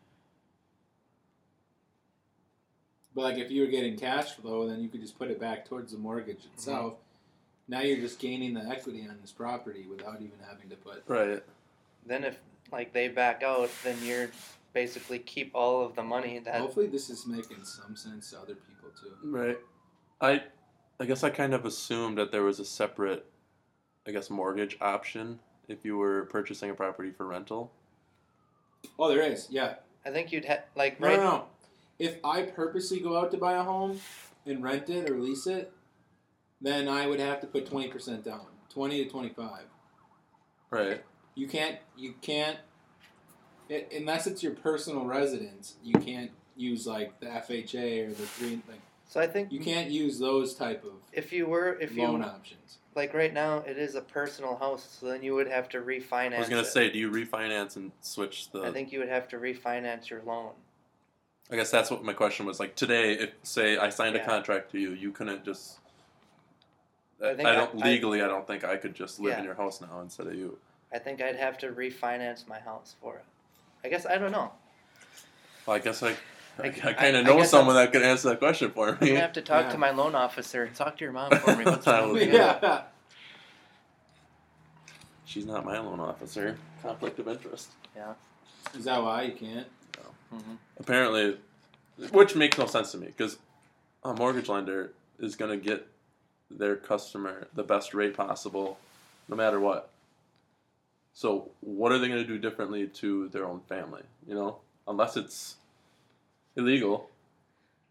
But like if you were getting cash flow, then you could just put it back towards the mortgage mm-hmm. itself. Now you're just gaining the equity on this property without even having to put. right Then if like they back out, then you're basically keep all of the money that Hopefully, this is making some sense to other people too. Right. I I guess I kind of assumed that there was a separate I guess mortgage option if you were purchasing a property for rental. Oh, there is. Yeah. I think you'd have like No, right no, no. If I purposely go out to buy a home and rent it or lease it, then I would have to put twenty percent down, twenty to twenty-five. Right. You can't. You can't. It, unless it's your personal residence, you can't use like the FHA or the green. Like So I think you can't use those type of if you were if loan you options. like right now it is a personal house, so then you would have to refinance. I was gonna it. say, do you refinance and switch the I think you would have to refinance your loan. I guess that's what my question was. Like today, if say I signed a contract to you, you couldn't just. I I, don't I- I- legally. I, don't think I could just live in your house now instead of you. I think I'd have to refinance my house for it. I guess I don't know. Well, I guess I. I, I- I I- kind of know guess someone that could answer that question for I'm me. gonna have to talk Yeah. to my loan officer. Talk to your mom for me. What's I wrong will with yeah. She's not my loan officer. Conflict of interest. Yeah. Is that why you can't? hmm Apparently, which makes no sense to me because a mortgage lender is going to get their customer the best rate possible, no matter what. So, what are they going to do differently to their own family? You know, unless it's illegal.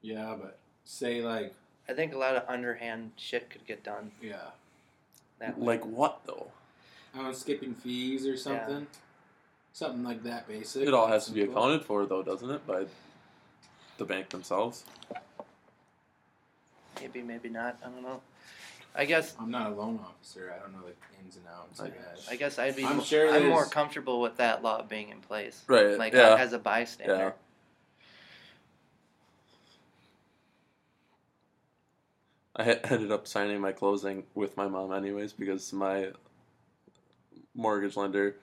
Yeah, but say like I think a lot of underhand shit could get done yeah, that way. Like what though? I don't know, skipping fees or something. Something like that basic. It all has to be accounted for, though, doesn't it, by the bank themselves? Maybe, maybe not. I don't know. I guess I'm not a loan officer. I don't know the ins and outs. I I- guess. I guess I'd be. I'm sure I'm more comfortable with that law being in place. Right. Like yeah. as a bystander. Yeah. I ended up signing my closing with my mom anyways because my mortgage lender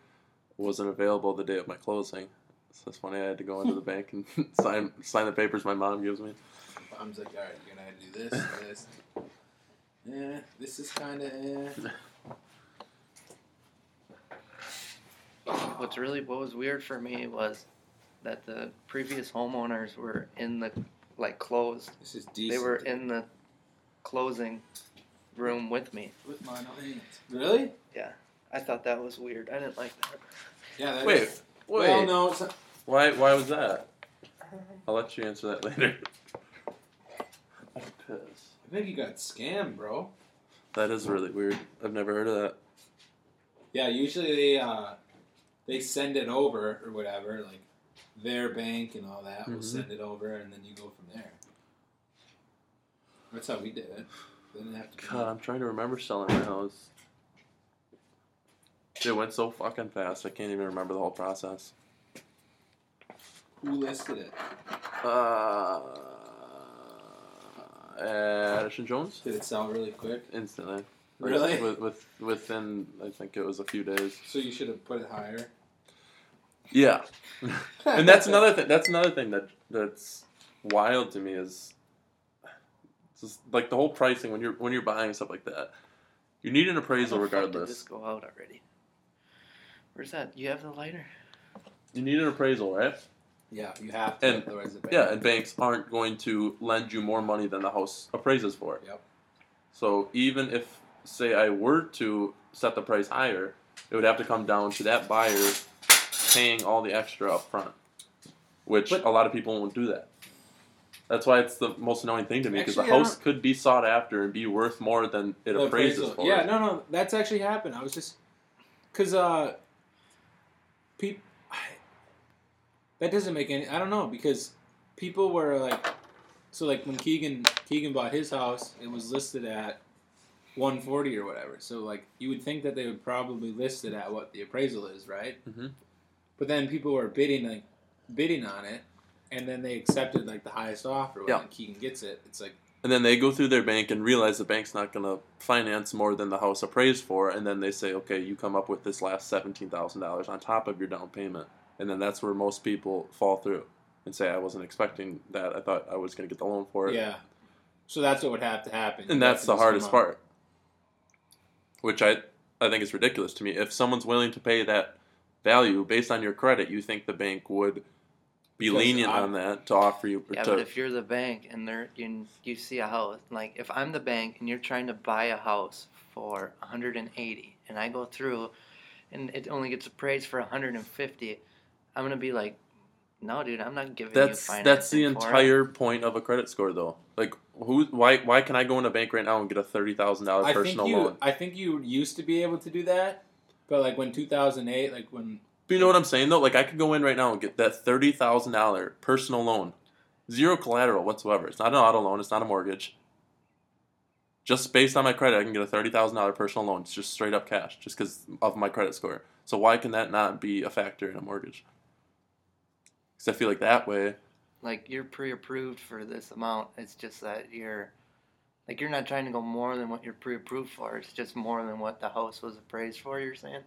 wasn't available the day of my closing. So it's funny I had to go into the bank and sign sign the papers my mom gives me. Mom's like, all right, you're gonna do this, and this. Yeah, this is kind of. Eh. What's really what was weird for me was that the previous homeowners were in the like closed. This is decent. They were in the closing room with me. with mine hands. Really? Yeah. I thought that was weird. I didn't like that. Yeah. That Wait, is- wait. Well, no. It's not, Why why was that? I'll let you answer that later. I'm pissed. I think you got scammed, bro. That is really weird. I've never heard of that. Yeah. Usually they uh, they send it over or whatever, like their bank and all that will Mhm. send it over, and then you go from there. That's how we did it. Didn't have to. God, I'm trying to remember selling my house. It went so fucking fast. I can't even remember the whole process. Who listed it? Uh, Uh, Addison Jones Did it sell really quick? instantly. Like, Really? With, with within I think it was a few days. So you should have put it higher. Yeah, and that's another thing. That's another thing that that's wild to me is just like the whole pricing when you're when you're buying stuff like that. You need an appraisal How the fuck Did this regardless. go out already? Where's that? You have the lighter? You need an appraisal, right? Yeah, you have to. And- otherwise the Yeah, and banks aren't going to lend you more money than the house appraises for. Yep. So even if, say, I were to set the price higher, it would have to come down to that buyer paying all the extra up front, which But- a lot of people won't do that. That's why it's the most annoying thing to me because the house could be sought after and be worth more than it appraises appraisal. for. Yeah, no, no, that's actually happened. I was just because uh, people that doesn't make any. I don't know because people were like, so like when Keegan Keegan bought his house, it was listed at one forty or whatever. So like you would think that they would probably list it at what the appraisal is, right? Mhm. But then people were bidding like bidding on it. And then they accepted like the highest offer when Yeah. Keegan gets it. It's like And then they go through their bank and realize the bank's not going to finance more than the house appraised for, and then they say, okay, you come up with this last seventeen thousand dollars on top of your down payment, and then that's where most people fall through and say, I wasn't expecting that. I thought I was going to get the loan for it, Yeah. So that's what would have to happen. and You that's the hardest part. Which I I think is ridiculous to me. If someone's willing to pay that value based on your credit, you think the bank would be Because lenient I- on that to offer you Yeah, to but if you're the bank and they're you you see a house like if I'm the bank and you're trying to buy a house for 180 and I go through and it only gets appraised for 150, I'm gonna be like, no, dude, I'm not giving you that's financing. that's the for it." entire point of a credit score though. Like who why why can I go in a bank right now and get a thirty thousand dollar I think personal you. loan? I think you used to be able to do that, but like when 2008, like when But you know what I'm saying though? Like I could go in right now and get that thirty thousand dollar personal loan, zero collateral whatsoever. It's not an auto loan. It's not a mortgage. Just based on my credit, I can get a thirty thousand dollar personal loan. It's just straight up cash, just because of my credit score. So why can that not be a factor in a mortgage? Because I feel like that way. like you're pre-approved for this amount. It's just that you're like you're not trying to go more than what you're pre-approved for. It's just more than what the house was appraised for. You're saying.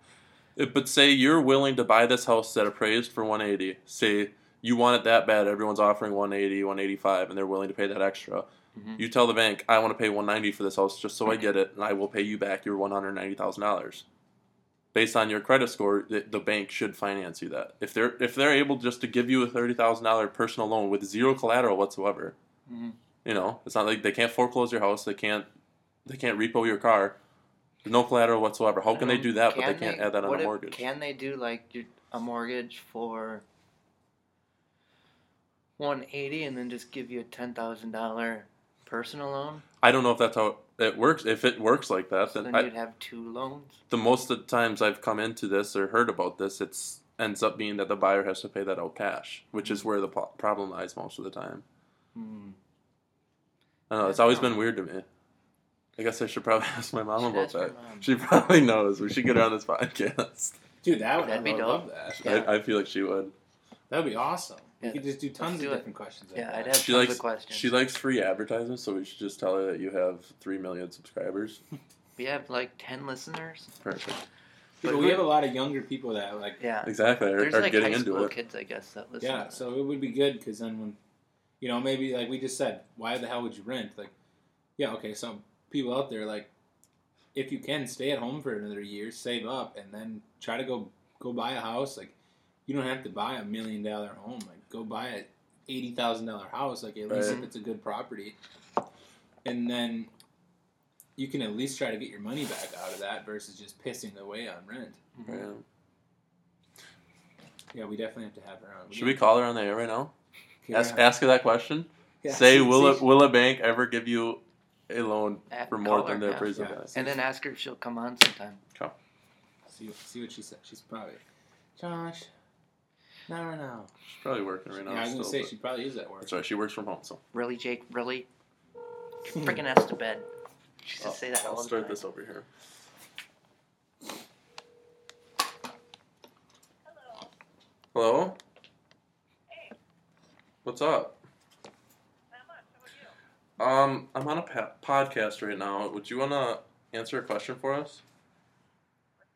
It- But say you're willing to buy this house that appraised for 180. Say you want it that bad, everyone's offering 180, 185, and they're willing to pay that extra. Mhm. You tell the bank, I want to pay 190 for this house just so I get it, and I will pay you back your 190,000 dollars. Based on your credit score, the, the bank should finance you that. If they're if they're able just to give you a thirty thousand dollar personal loan with zero collateral whatsoever, Mhm. you know, it's not like they can't foreclose your house, they can't they can't repo your car. No collateral whatsoever. How can they do that? but they can can't add that on a if- mortgage. Can they do like a mortgage for 180 and then just give you a ten thousand dollar personal loan? I don't know if that's how it works. If it works like that, So then then I, you'd have two loans. the most of the times I've come into this or heard about this, it's ends up being that the buyer has to pay that out cash, which is where the po- problem lies most of the time. Hmm. I don't know. It's always been weird to me. I guess I should probably ask my mom about that. mom. She probably knows. We should get her on this podcast. dude, that would That'd be I would dope. love that. Yeah. I, I feel like she would. That'd be awesome. Yeah, You could just do tons of do it. different questions. Yeah. I'd have She tons likes of questions. she likes free advertisements, so we should just tell her that you have three million subscribers. we have like ten listeners. Perfect. Dude, But we have a lot of younger people that like. Yeah. Exactly. Are, There's are like getting high into school it. kids, I guess, that listen. Yeah, to so it would be good because then when, you know, maybe like we just said, why the hell would you rent? Like, yeah, okay, some people out there like, if you can stay at home for another year, save up, and then try to go go buy a house. Like, you don't have to buy a million dollar home. Like, go buy a eighty thousand dollar house. Like, at least Right. if it's a good property, and then you can at least try to get your money back out of that versus just pissing away on rent. Yeah. Yeah, we definitely have to have her on. Should we call her on the air right now? Kara- Ask, ask her that question. Yeah, Say, will a, will a bank ever give you a loan At- for more than their the yeah. appraisal Yeah. value? And then ask her if she'll come on sometime. See, see what she said. She's probably, Josh. No, no, no. She's probably working right now. yeah, I was gonna still, say she probably is at work. That's right. She works from home, so Really, Jake? Really? Freaking ass to bed. She used to I'll, say that I'll all the start time. this over here. Hello. What's up? Um, I'm on a pa- podcast right now. Would you want to answer a question for us? What's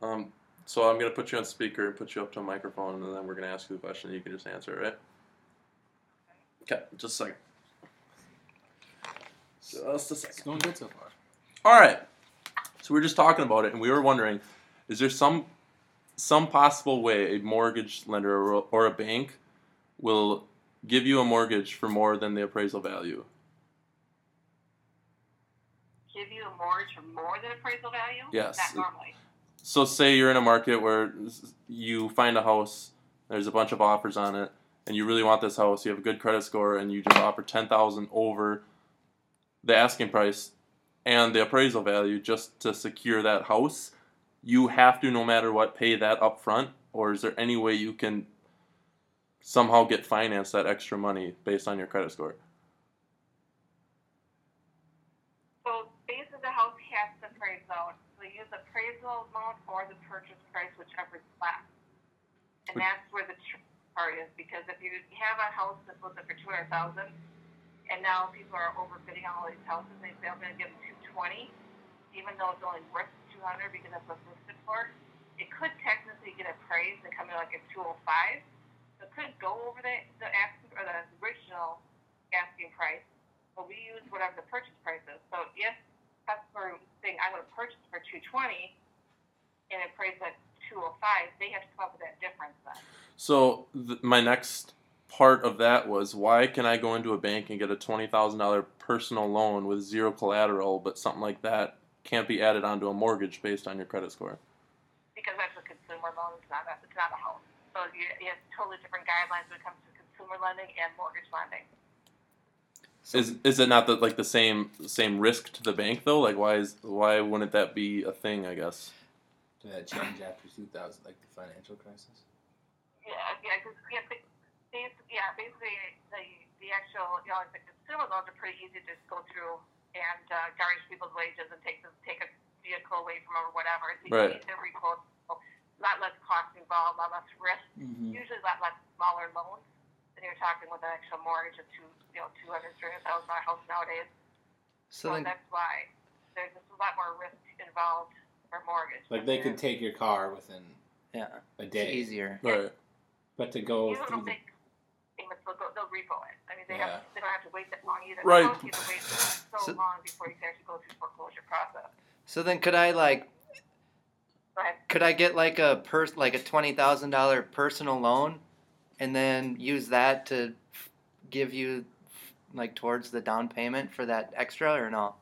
that? Um, so I'm gonna put you on speaker and put you up to a microphone, and then we're gonna ask you the question. and You can just answer it, right? Okay, just a second. Just a second. It's going good so far. All right. So we are just talking about it, and we were wondering: is there some some possible way a mortgage lender or, or a bank will give you a mortgage for more than the appraisal value? give you a mortgage for more than appraisal value? Yes. Not normally. So say you're in a market where you find a house, there's a bunch of offers on it, and you really want this house. You have a good credit score, and you just offer ten thousand over the asking price and the appraisal value just to secure that house. You have to, no matter what, pay that up front, or is there any way you can somehow get financed that extra money based on your credit score? So basically the house has to appraise out. So you use the appraisal amount or the purchase price, whichever is less. And that's where the trick part is because if you have a house that's listed for two hundred thousand and now people are overbidding on all these houses, they say I'm gonna give them two twenty, even though it's only worth two hundred because that's what's listed for. It could technically get appraised and come in like a two oh five. So it could go over the the asking or the original asking price but we use whatever the purchase price is. So if customer saying I'm going to purchase for two twenty, and it at two oh five, they have to come up with that difference then. So th- my next part of that was why can I go into a bank and get a twenty thousand dollar personal loan with zero collateral, but something like that can't be added onto a mortgage based on your credit score? Because that's a consumer loan, it's not a, it's not a home. So you, you have totally different guidelines when it comes to consumer lending and mortgage lending. Is is it not the, like the same same risk to the bank though? Like why is why wouldn't that be a thing? I guess. Did that change after 2000, like the financial crisis? Yeah, yeah, because yeah, basically, yeah, basically the the actual you know like the consumer loans are pretty easy to just go through and uh, garnish people's wages and take the, take a vehicle away from them or whatever. It's Right. easy to requote. A lot less cost involved, a lot less risk. Mm-hmm. Usually, a lot less smaller loans than you're talking with an actual mortgage of two, you know, two hundred, three hundred thousand dollar house nowadays. So So then, that's why there's just a lot more risk involved for mortgage. Like they could take your car within yeah, a it's day, easier. Right. but to go Usually through they'll the payments, they'll, go, they'll repo it. I mean, they Yeah. have they don't have to wait that long either. Right. Most people wait so, So- long before you can actually go through the foreclosure process. So then, could I like, Go ahead. could I get like a pers like a twenty thousand dollar personal loan, and then use that to give you like towards the down payment for that extra or no?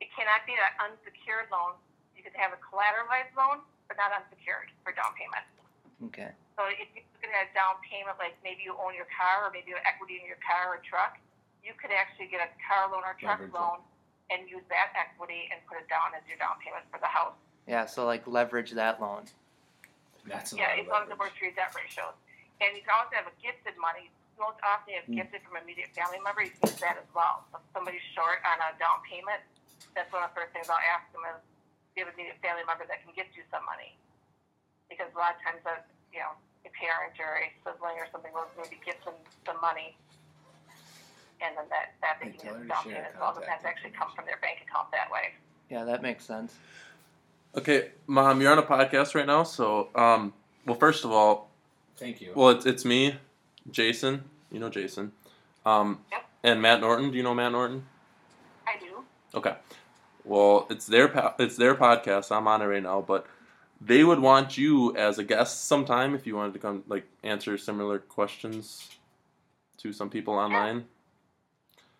It cannot be an unsecured loan. You could have a collateralized loan, but not unsecured for down payment. Okay. So if you're looking at a down payment, like maybe you own your car or maybe you have equity in your car or truck, you could actually get a car loan or truck Leverage it. loan and use that equity and put it down as your down payment for the house. Yeah. So like leverage that loan. That's a Yeah, lot as long as of it works for your debt ratios. And you can also have a gifted money. Most often you have Mm. gifted from immediate family member, you can use that as well. If somebody's short on a down payment, that's one of the first things I'll ask them is, do you have an immediate family member that can gift you some money? Because a lot of times that, you know, a parent or a sibling or something will maybe gift them some money. And then that, that they Hey, can tell her use to down share payment as well, but contact actually come from their bank account that way. Yeah, that makes sense. Okay, mom, you're on a podcast right now, so um, well, first of all, Thank you. well, it's it's me, Jason. You know Jason, um, Yep. and Matt Norton. Do you know Matt Norton? I do. Okay. Well, it's their po- it's their podcast. I'm on it right now, but they would want you as a guest sometime if you wanted to come like answer similar questions to some people online.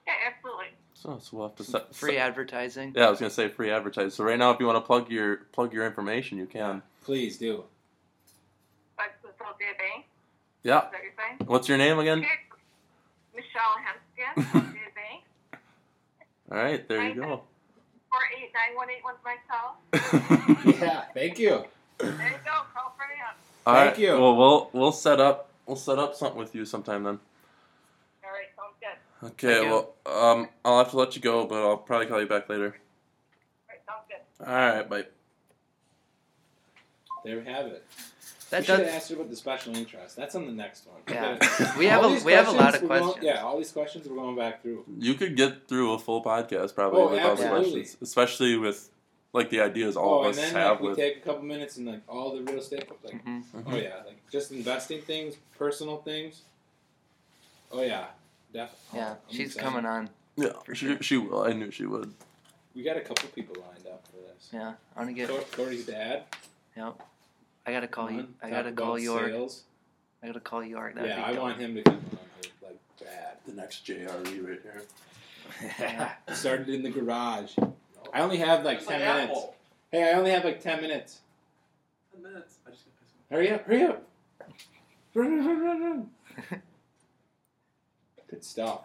Yeah, absolutely. So, so we'll have to set Free set- advertising. Yeah, I was gonna say free advertising. So right now, if you want to plug your plug your information, you can. Please do. But so Sophia Yeah. is that what you're saying? What's your name again? Okay. Michelle Henskin, Sophia Bank. All right, there you go. Four eight nine one eight one's my cell. Yeah. Thank you. There you go. Call for me up. All Thank right, you. Well, we'll we'll set up we'll set up something with you sometime then. All right, sounds good. Okay. Thank you. Well, um, I'll have to let you go, but I'll probably call you back later. All right, sounds good. All right. Bye. There we have it. That we should have asked her about the special interest. That's on the next one. Yeah. We have a these we have a lot of we're going- questions. yeah, all these questions we're going back through. You could get through a full podcast probably Oh, with all the questions, especially with like the ideas all oh, of and us then have like, we take a couple minutes and like all the real estate, like Mhm. oh yeah, like just investing things, personal things. Oh yeah, definitely. Yeah, she's coming on. yeah, she, sure. she will. I knew she would. We got a couple people lined up for this. Yeah, I want to get. Cor- Corey's dad. I gotta call you. I gotta call York. Sales. I gotta call York. That'd yeah, be I dope. want him to come on here, like bad. The next JRE right here. Started in the garage. I only have like ten minutes. Hey, I only have like ten minutes. Ten minutes. I just got pissed. Hurry up! Hurry up! Run, run, run, run, run. Good stuff.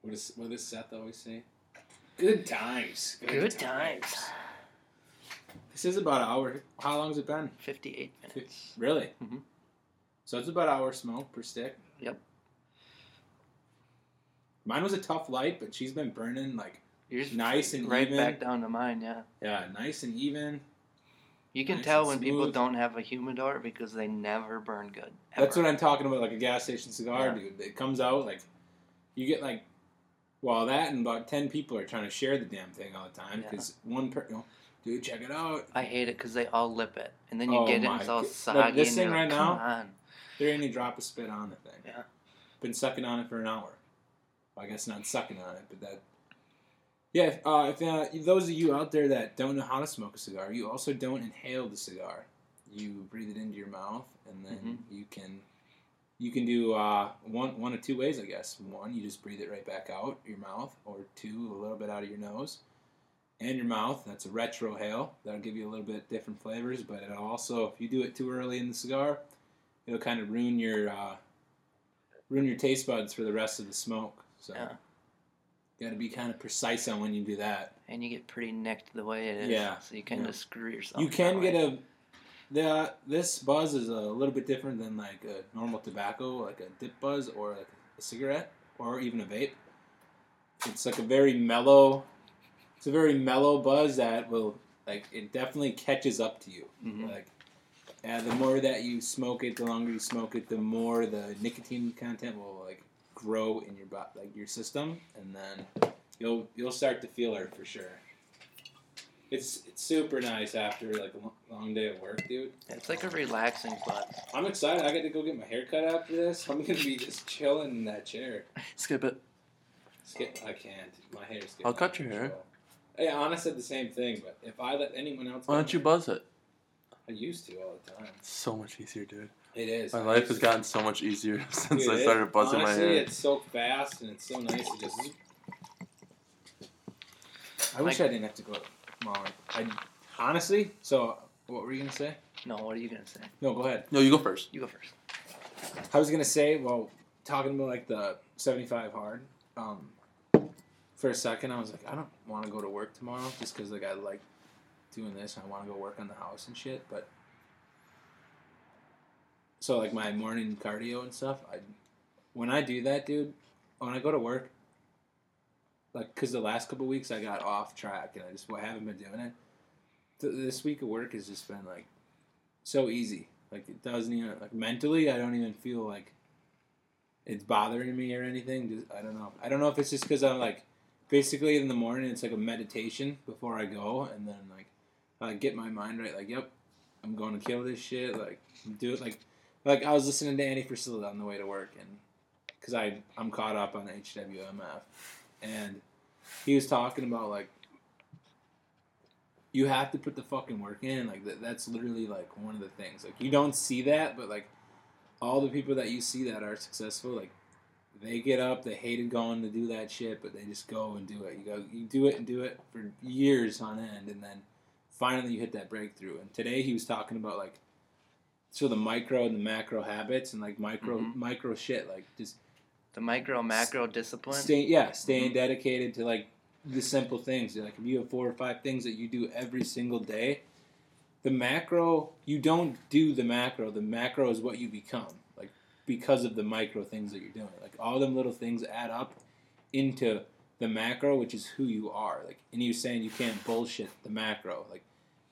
What does what does Seth always say? Good times. Good times. This is about an hour. How long has it been? Fifty-eight minutes. Really? Mhm. So it's about an hour smoke per stick. Yep. Mine was a tough light, but she's been burning like Yours nice and right even. back down to mine. Yeah. Yeah, nice and even. You can Nice tell when people don't have a humidor because they never burn good. That's what I'm talking about, like a gas station cigar, Yeah. dude. It comes out like you get like, well, that and about ten people are trying to share the damn thing all the time Yeah. because one per, you know, dude, check it out. I hate it because they all lip it, and then you Oh get it, and it's all soggy. Like this thing right like, now? On. There ain't any drop of spit on the thing. Yeah. Been sucking on it for an hour. Well, I guess not sucking on it, but that Yeah, uh, if uh, those of you out there that don't know how to smoke a cigar, you also don't inhale the cigar. You breathe it into your mouth, and then Mhm. you can you can do uh, one one of two ways, I guess. One, you just breathe it right back out your mouth, or two, a little bit out of your nose and your mouth. That's a retrohale. That'll give you a little bit different flavors, but it'll also, if you do it too early in the cigar, it'll kind of ruin your uh, ruin your taste buds for the rest of the smoke. So. Yeah. Got to be kind of precise on when you do that. And you get pretty nicked the way it is. Yeah, So you kind yeah. of screw yourself. You can get way. a the this buzz is a little bit different than like a normal tobacco, like a dip buzz or like a cigarette or even a vape. It's like a very mellow. It's a very mellow buzz that will like it definitely catches up to you. Mhm. Like, and the more that you smoke it, the longer you smoke it, the more the nicotine content will like grow in your bo- like your system, and then you'll you'll start to feel it for sure. It's it's super nice after like a long day at work, dude. It's like a relaxing buzz. I'm excited. I got to go get my hair cut after this. I'm gonna be just chilling in that chair. Skip it. Skip, I can't. My hair's I'll cut your hair. Control. Hey, Anna said the same thing, but if I let anyone else, Why don't you buzz it? I used to all the time. It's so much easier, dude. It is. My I life has to- gotten so much easier since Dude, I it- started buzzing honestly, my hair. it's so fast and it's so nice to just. I wish I didn't have to go smaller. I honestly. So, what were you gonna say? No, what are you gonna say? No, go ahead. No, you go first. You go first. I was gonna say, well, talking about like the seventy-five hard. Um, for a second, I was like, I don't want to go to work tomorrow just because like I like doing this. and I want to go work on the house and shit. But so like my morning cardio and stuff, I when I do that, dude, when I go to work, like because the last couple weeks I got off track and I just haven't been doing it. This week of work has just been like so easy. Like it doesn't even like mentally, I don't even feel like it's bothering me or anything. Just, I don't know. I don't know if it's just because I'm like basically in the morning it's like a meditation before I go, and then like I get my mind right. Like, yep, I'm going to kill this shit. Like, do it. Like, like I was listening to Andy Frisella on the way to work, and because I I'm caught up on HWMF, and he was talking about like you have to put the fucking work in. Like that, that's literally like one of the things. Like you don't see that, but like all the people that you see that are successful, like they get up, they hated going to do that shit, but they just go and do it. You go, you do it and do it for years on end, and then finally you hit that breakthrough. And today he was talking about like so the micro and the macro habits and like micro Mhm. micro shit, like just The micro macro discipline. Stay, yeah, staying dedicated to like the simple things. Like if you have four or five things that you do every single day, the macro you don't do the macro. The macro is what you become. Like because of the micro things that you're doing. Like all them little things add up into the macro, which is who you are. Like and you're saying you can't bullshit the macro. Like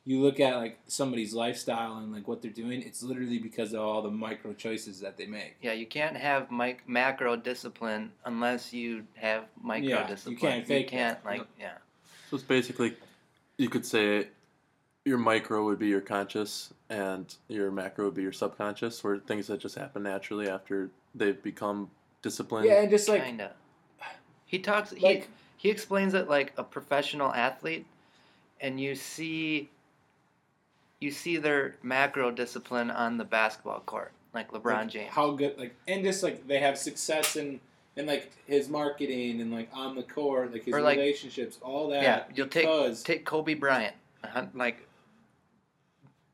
you look at like somebody's lifestyle and like what they're doing, it's literally because of all the micro choices that they make. Yeah, you can't have mic- macro discipline unless you have micro Yeah, you discipline. can't fake You can't that. like yeah. So it's basically, you could say, your micro would be your conscious, and your macro would be your subconscious, or things that just happen naturally after they've become disciplined. Yeah, and just like kinda. He talks. He like he explains it like a professional athlete, and you see. You see their macro discipline on the basketball court, like LeBron like, James. How good, like, and just like they have success in, and like his marketing and like on the court, like his Or, like- relationships, all that. yeah, you'll take because take Kobe Bryant, uh, like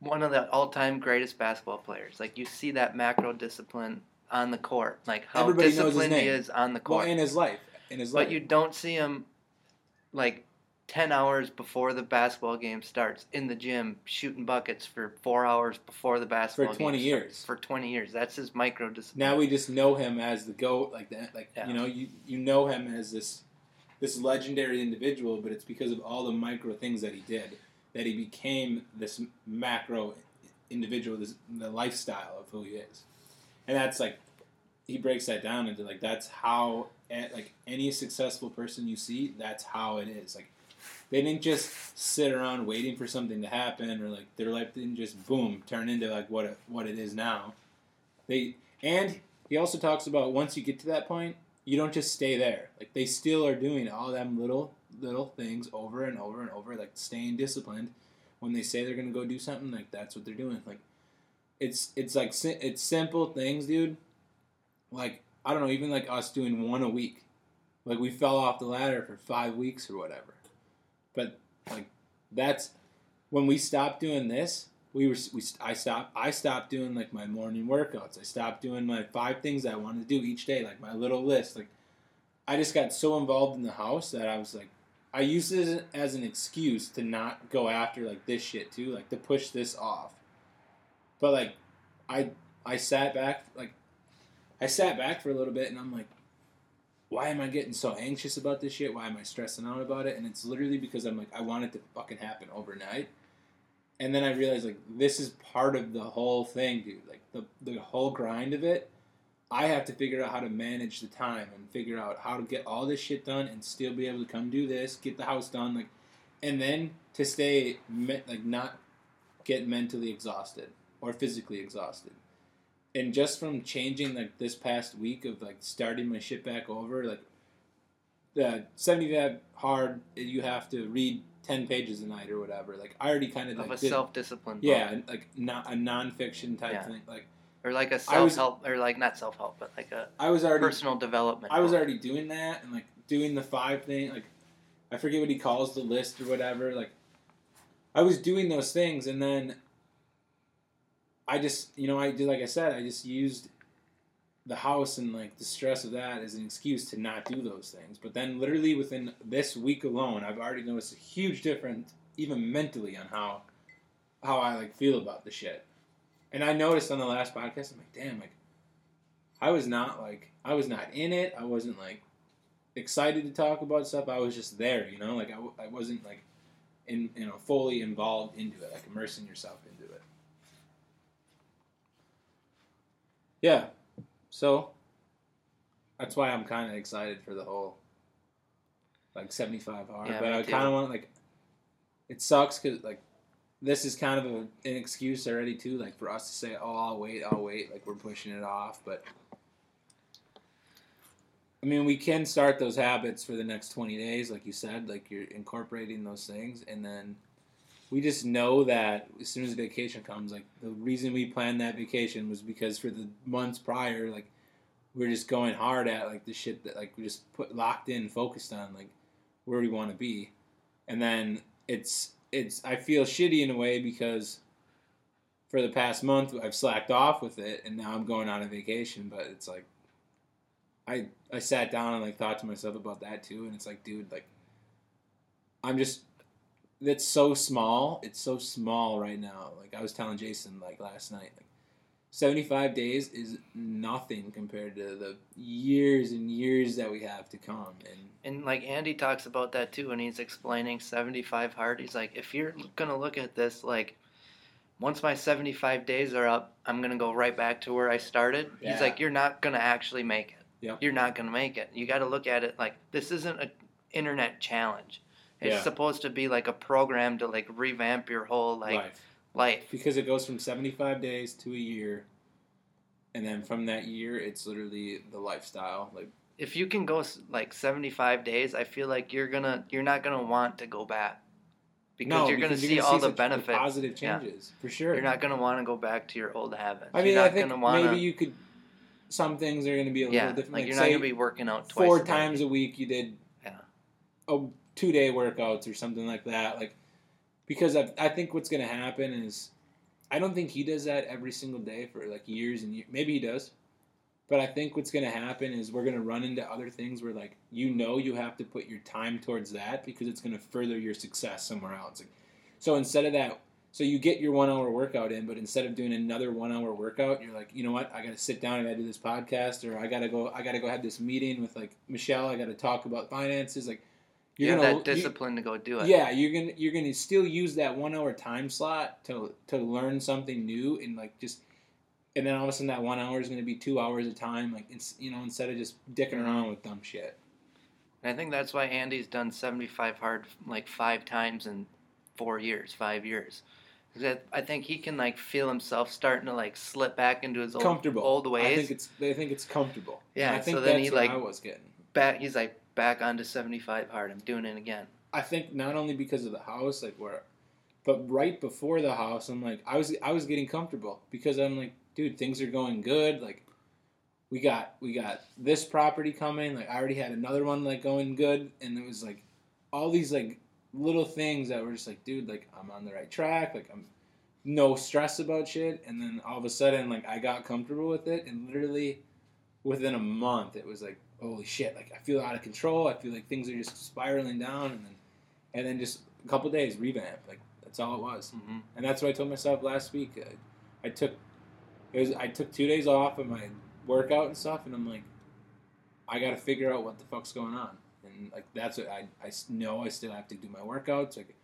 one of the all-time greatest basketball players. Like you see that macro discipline on the court, like how Everybody disciplined he is on the court. well, in his life, in his life. but you don't see him like 10 hours before the basketball game starts in the gym shooting buckets for four hours before the basketball game. For 20 game years. for 20 years that's his micro discipline now we just know him as the goat, like that, like Yeah. you know, you you know him as this this legendary individual, but it's because of all the micro things that he did that he became this macro individual, this the lifestyle of who he is, and that's like he breaks that down into like that's how eh, like any successful person you see, that's how it is. Like they didn't just sit around waiting for something to happen, or like their life didn't just boom turn into like what it, what it is now. They and he also talks about once you get to that point, you don't just stay there. Like they still are doing all them little little things over and over and over, like staying disciplined. When they say they're gonna go do something, like that's what they're doing. Like it's it's like it's simple things, dude. Like I don't know, even like us doing one a week. Like we fell off the ladder for five weeks or whatever. But like that's when we stopped doing this. We were we I stopped I stopped doing like my morning workouts. I stopped doing my five things I wanted to do each day, like my little list. Like I just got so involved in the house that I was like I used it as an excuse to not go after like this shit too, like to push this off. But like I I sat back like I sat back for a little bit and I'm like why am I getting so anxious about this shit? Why am I stressing out about it? And it's literally because I'm like I want it to fucking happen overnight. And then I realized like this is part of the whole thing, dude. Like the the whole grind of it. I have to figure out how to manage the time and figure out how to get all this shit done and still be able to come do this, get the house done, like, and then to stay me- like not get mentally exhausted or physically exhausted. And just from changing like this past week of like starting my shit back over, like the seventy five hard, you have to read ten pages a night or whatever. Like I already kind of Of like a self discipline. yeah, like not a nonfiction type Yeah. thing. Like Or like a self help, or like not self help, but like a I was already personal development. I was book. already doing that and like doing the five thing like I forget what he calls the list or whatever like I was doing those things and then I just you know I did like I said I just used the house and like the stress of that as an excuse to not do those things but then literally within this week alone I've already noticed a huge difference even mentally on how how I like feel about the shit and I noticed on the last podcast I'm like damn like I was not like I was not in it. I wasn't like excited to talk about stuff. I was just there, you know. Like I, I wasn't like in you know fully involved into it, like immersing yourself into it. Yeah, so that's why I'm kind of excited for the whole like 75 hour. Yeah, but I kind of want like it sucks because like this is kind of a, an excuse already too, like for us to say, "Oh, I'll wait, I'll wait," like we're pushing it off. But I mean, we can start those habits for the next twenty days, like you said, like you're incorporating those things, and then we just know that as soon as vacation comes, like the reason we planned that vacation was because for the months prior, like we are just going hard at like the shit that like we just put locked in, focused on like where we want to be, and then it's it's I feel shitty in a way because for the past month I've slacked off with it and now I'm going on a vacation but it's like I I sat down and like thought to myself about that too and it's like dude like I'm just that's so small it's so small right now. Like I was telling Jason like last night like 75 days is nothing compared to the years and years that we have to come and And like Andy talks about that too when he's explaining 75 hard. He's like, if you're gonna look at this, like, once my 75 days are up, I'm gonna go right back to where I started. Yeah. He's like, you're not gonna actually make it. Yep. You're not gonna make it. You got to look at it like this isn't an internet challenge. It's Yeah. supposed to be like a program to like revamp your whole like life life. because it goes from 75 days to a year and then from that year it's literally the lifestyle like If you can go like 75 days, I feel like you're gonna you're not gonna want to go back because no, you're gonna because see all the benefits. positive Yeah. changes for sure You're not gonna want to go back to your old habits. i mean you're i think gonna want maybe you could some things are going to be a little yeah, different like like, you're not gonna be working out twice four a times a week you did Yeah. a two day workouts or something like that like because I, I think what's going to happen is i don't think he does that every single day for like years and years maybe he does but i think what's going to happen is we're going to run into other things where like you know you have to put your time towards that because it's going to further your success somewhere else. Like, so instead of that so you get your one hour workout in but instead of doing another one hour workout you're like you know what? I gotta sit down and i gotta do this podcast or i gotta go i gotta go have this meeting with like michelle i gotta talk about finances like You have gonna that discipline to go do it. yeah you're gonna you're gonna still use that one hour time slot to to learn something new and like just and then all of a sudden that one hour is gonna be two hours of time like it's you know instead of just dicking around with dumb shit And I think that's why Andy's done 75 hard like five times in four years, five years. 'Cause I I think he can like feel himself starting to like slip back into his old, comfortable old i ways. think it's i think it's comfortable Yeah, And i think so then that's he, what like- i was getting back he's like back onto 75 hard. I'm doing it again. I think not only because of the house, like where, but right before the house, I'm like, I was I was getting comfortable because I'm like, dude, things are going good. Like, we got we got this property coming. Like, I already had another one like going good, and it was like all these like little things that were just like, dude, like I'm on the right track. Like I'm no stress about shit. And then all of a sudden, like I got comfortable with it, and literally within a month, it was like, holy shit! Like I feel out of control. I feel like things are just spiraling down, and then and then just a couple days revamp. Like that's all it was. Mm-hmm. And that's what I told myself last week. I, I took it was I took two days off of my workout and stuff, and I'm like, I got to figure out what the fuck's going on. And like that's what I I know I still have to do my workouts. Like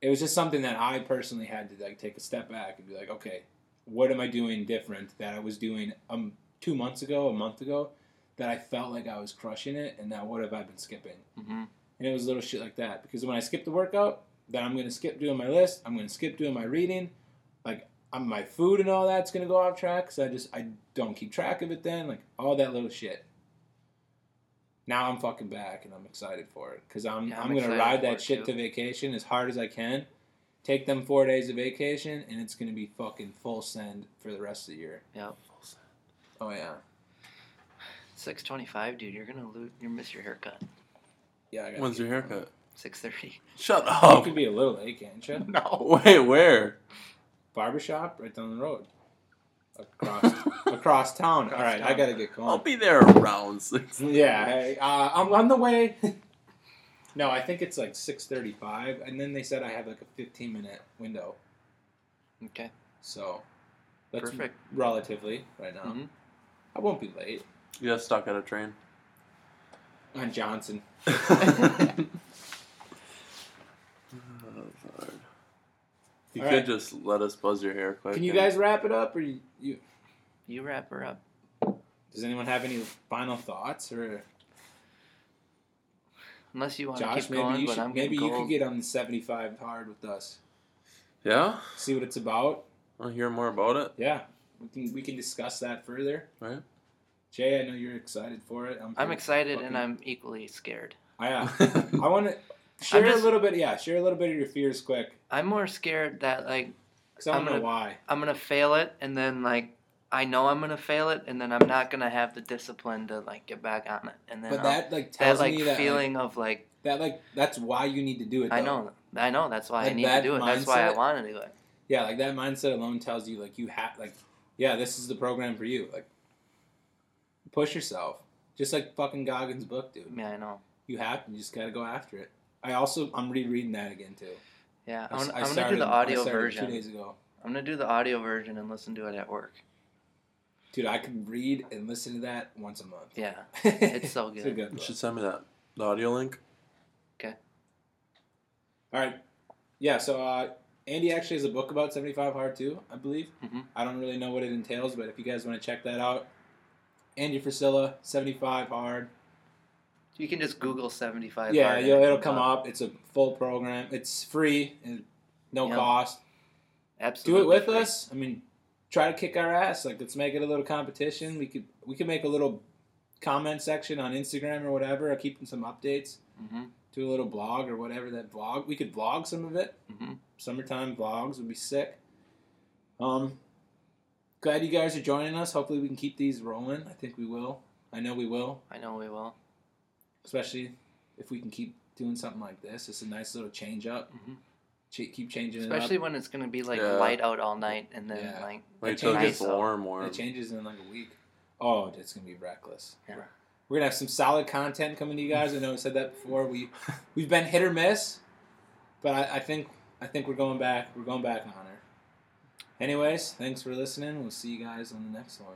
it was just something that I personally had to like take a step back and be like, okay, what am I doing different that I was doing um two months ago, a month ago, that I felt like I was crushing it, and now what have I been skipping? Mm-hmm. And it was little shit like that. Because when I skip the workout, then I'm gonna skip doing my list. I'm gonna skip doing my reading. Like I'm, my food and all that's gonna go off track. So I just I don't keep track of it. Then like all that little shit. Now I'm fucking back and I'm excited for it because I'm Yeah, I'm, I'm gonna ride that shit too. to vacation as hard as I can. Take them four days of vacation and it's gonna be fucking full send for the rest of the year. Yep. Oh yeah, 625, dude. You're gonna lose. You miss your haircut. yeah. I gotta When's your haircut? 630. Shut up. You up. could be a little late, can't you? No. Wait, where? barbershop right down the road across across town Across all right i town. gotta get going. I'll going be there around six. yeah hey, uh, i'm on the way no i think it's like 6.35 and then they said i have like a 15 minute window Okay. so that's Perfect. relatively right now Mhm. i won't be late You got stuck at a train. on johnson oh, You All could right. just let us buzz your hair quick. can you and- guys wrap it up or you, you You wrap her up. does anyone have any final thoughts or Unless you want to josh keep maybe going, you but should I'm maybe getting you could get on the 75 hard with us Yeah? see what it's about Want to hear more about it? Yeah, we can we can discuss that further. Right. Jay, I know you're excited for it. I'm, I'm excited fucking- and I'm equally scared. I, yeah, I want to share just- a little bit. Yeah, share a little bit of your fears quick, I'm more scared that like because I don't I'm gonna- why. I'm gonna fail it, and then like I know I'm gonna fail it, and then I'm not gonna have the discipline to like get back on it, and then But I'll- that like that tells like me that feeling of like like, that like that's why you need to do it. I know, I know that's why I Like need to do it. That's why I mindset- want to do it. Yeah, like that mindset alone tells you like you have like yeah, this is the program for you. Like push yourself, just like fucking Goggins' book, dude. Yeah, I know. You have to. you just got to go after it. I also I'm rereading that again too. Yeah, I I'm, s- gonna- I I'm gonna do the audio started version. two days ago. I'm gonna do the audio version and listen to it at work. Dude, I can read and listen to that once a month. Yeah, it's so a good. good You should send me that. The audio link. Okay. All right. Yeah, so uh, Andy actually has a book about 75 Hard too, I believe. Mhm. I don't really know what it entails, but if you guys want to check that out, Andy Frisella, 75 Hard. You can just Google 75. yeah, hard it it'll come up. It's a full program. It's free and no Yep. cost. Do it with free. us. I mean, try to kick our ass. Like, let's make it a little competition. We could we could make a little comment section on Instagram or whatever. Or keep some updates. Mhm. Do a little blog or whatever that vlog. We could vlog some of it. Mhm. Summertime vlogs would be sick. Um, glad you guys are joining us. Hopefully, we can keep these rolling. I think we will. I know we will, I know we will. especially if we can keep doing something like this. It's a nice little change up. Mhm. Ch- keep changing Especially it up. when it's gonna be like Yeah. light out all night, and then Yeah. like Wait It till it gets warm, warm. It changes in like a week. Oh, it's gonna be reckless. Yeah. We're gonna have some solid content coming to you guys. I know I said that before. We we've been hit or miss, but I, I think I think we're going back. We're going back on her. Anyways, thanks for listening. We'll see you guys on the next one.